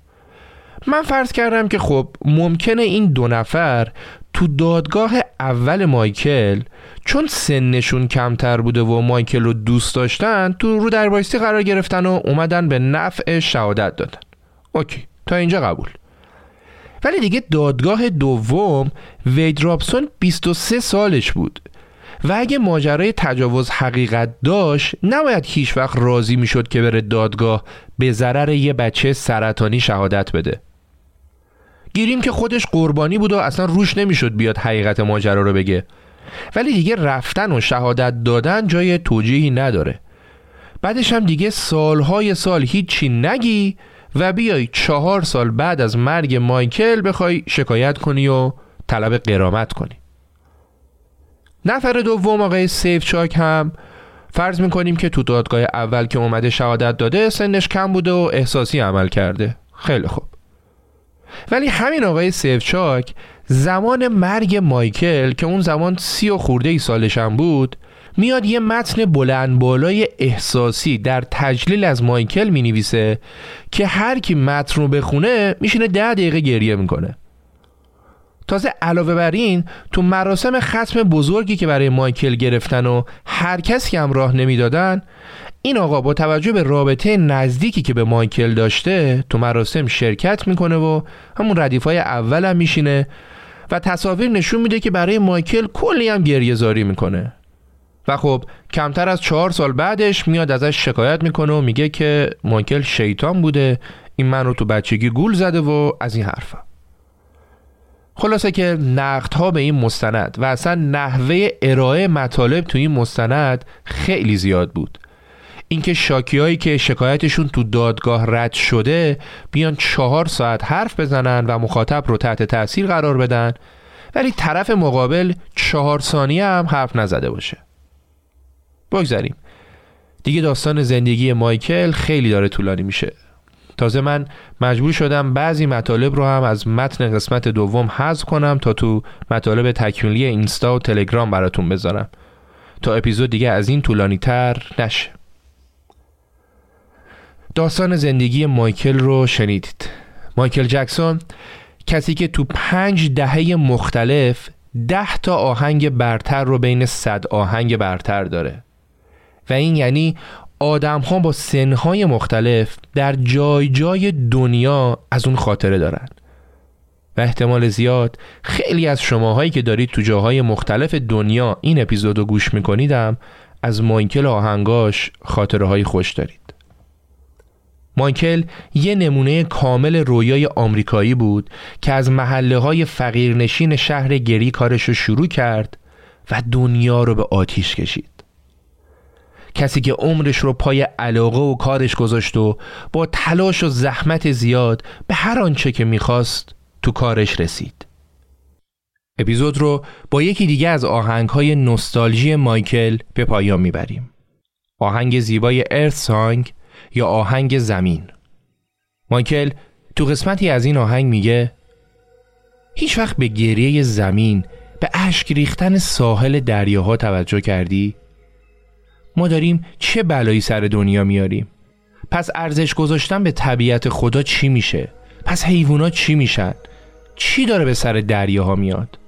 من فرض کردم که خب ممکنه این دو نفر تو دادگاه اول مایکل چون سنشون کمتر بوده و مایکل رو دوست داشتن تو رو در بایستی قرار گرفتن و اومدن به نفع شهادت دادن. اوکی تا اینجا قبول. ولی دیگه دادگاه دوم وید رابسون 23 سالش بود. و اگه ماجرای تجاوز حقیقت داشت نباید هیچ وقت راضی می‌شد که بره دادگاه به ضرر یه بچه سرطانی شهادت بده. گیریم که خودش قربانی بود و اصلا روش نمی‌شد بیاد حقیقت ماجرا رو بگه. ولی دیگه رفتن و شهادت دادن جای توجیهی نداره. بعدش هم دیگه سالهای سال هیچی نگی و بیای چهار سال بعد از مرگ مایکل بخوای شکایت کنی و طلب قرامت کنی. نفر دوم آقای سیف چاک هم فرض می‌کنیم که تو دادگاه اول که اومده شهادت داده سنش کم بوده و احساسی عمل کرده. خیلی خوب. ولی همین آقای سیف چاک زمان مرگ مایکل که اون زمان سی و خورده ای سالشم بود میاد یه متن بلند بالای احساسی در تجلیل از مایکل می نویسه که هر کی متن رو بخونه میشینه ده دقیقه گریه می‌کنه. تازه علاوه بر این تو مراسم ختم بزرگی که برای مایکل گرفتن و هر کسی هم راه نمی‌دادن این آقا با توجه به رابطه نزدیکی که به مایکل داشته تو مراسم شرکت می‌کنه و همون ردیف های اول هم میشینه و تصاویر نشون میده که برای مایکل کلی هم گریه زاری می‌کنه. و خب کمتر از چهار سال بعدش میاد ازش شکایت می‌کنه و میگه که مایکل شیطان بوده این من رو تو بچگی گول زده و از این حرفا. خلاصه که نقد ها به این مستند و اصلا نحوه ارائه مطالب تو این مستند خیلی زیاد بود. اینکه شاکیایی که شکایتشون تو دادگاه رد شده بیان چهار ساعت حرف بزنن و مخاطب رو تحت تاثیر قرار بدن ولی طرف مقابل چهار ثانیه هم حرف نزده باشه. بگذاریم دیگه داستان زندگی مایکل خیلی داره طولانی میشه. تازه من مجبور شدم بعضی مطالب رو هم از متن قسمت دوم حذف کنم تا تو مطالب تکمیلی اینستا و تلگرام براتون بذارم. تا اپیزود دیگه از این طولانی تر نشه. داستان زندگی مایکل رو شنیدید. مایکل جکسون کسی که تو پنج دهه مختلف ده تا آهنگ برتر رو بین صد آهنگ برتر داره. و این یعنی آدم ها با سنهای مختلف در جای جای دنیا از اون خاطره دارن. و احتمال زیاد خیلی از شماهایی که دارید تو جاهای مختلف دنیا این اپیزود رو گوش میکنیدم از مایکل آهنگاش خاطره های خوش دارید. مایکل یه نمونه کامل رویای آمریکایی بود که از محله های فقیرنشین شهر گری کارش رو شروع کرد و دنیا رو به آتیش کشید. کسی که عمرش رو پای علاقه و کارش گذاشت و با تلاش و زحمت زیاد به هر آنچه که می‌خواست تو کارش رسید. اپیزود رو با یکی دیگه از آهنگ های نوستالژی مایکل به پایان می‌بریم. آهنگ زیبای ارث سانگ یا آهنگ زمین. مایکل تو قسمتی از این آهنگ میگه هیچ وقت به گریه زمین به اشک ریختن ساحل دریاها توجه کردی؟ ما داریم چه بلایی سر دنیا میاریم؟ پس ارزش گذاشتن به طبیعت خدا چی میشه؟ پس حیوانات چی میشن؟ چی داره به سر دریاها میاد؟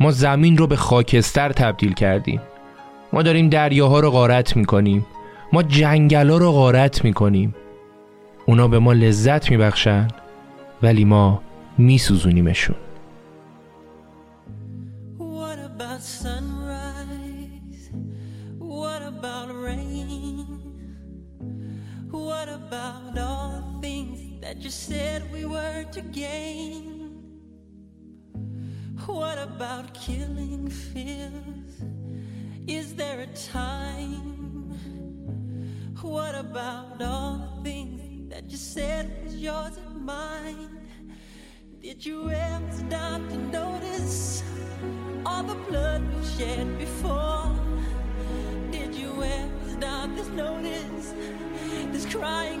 ما زمین رو به خاکستر تبدیل کردیم ما داریم دریاها رو غارت می‌کنیم ما جنگلا رو غارت می‌کنیم اونا به ما لذت میبخشن ولی ما میسوزونیمشون about killing fears? Is there a time? What about all the things that you said was yours and mine? Did you ever stop to notice all the blood we shed before? Did you ever stop to notice this crying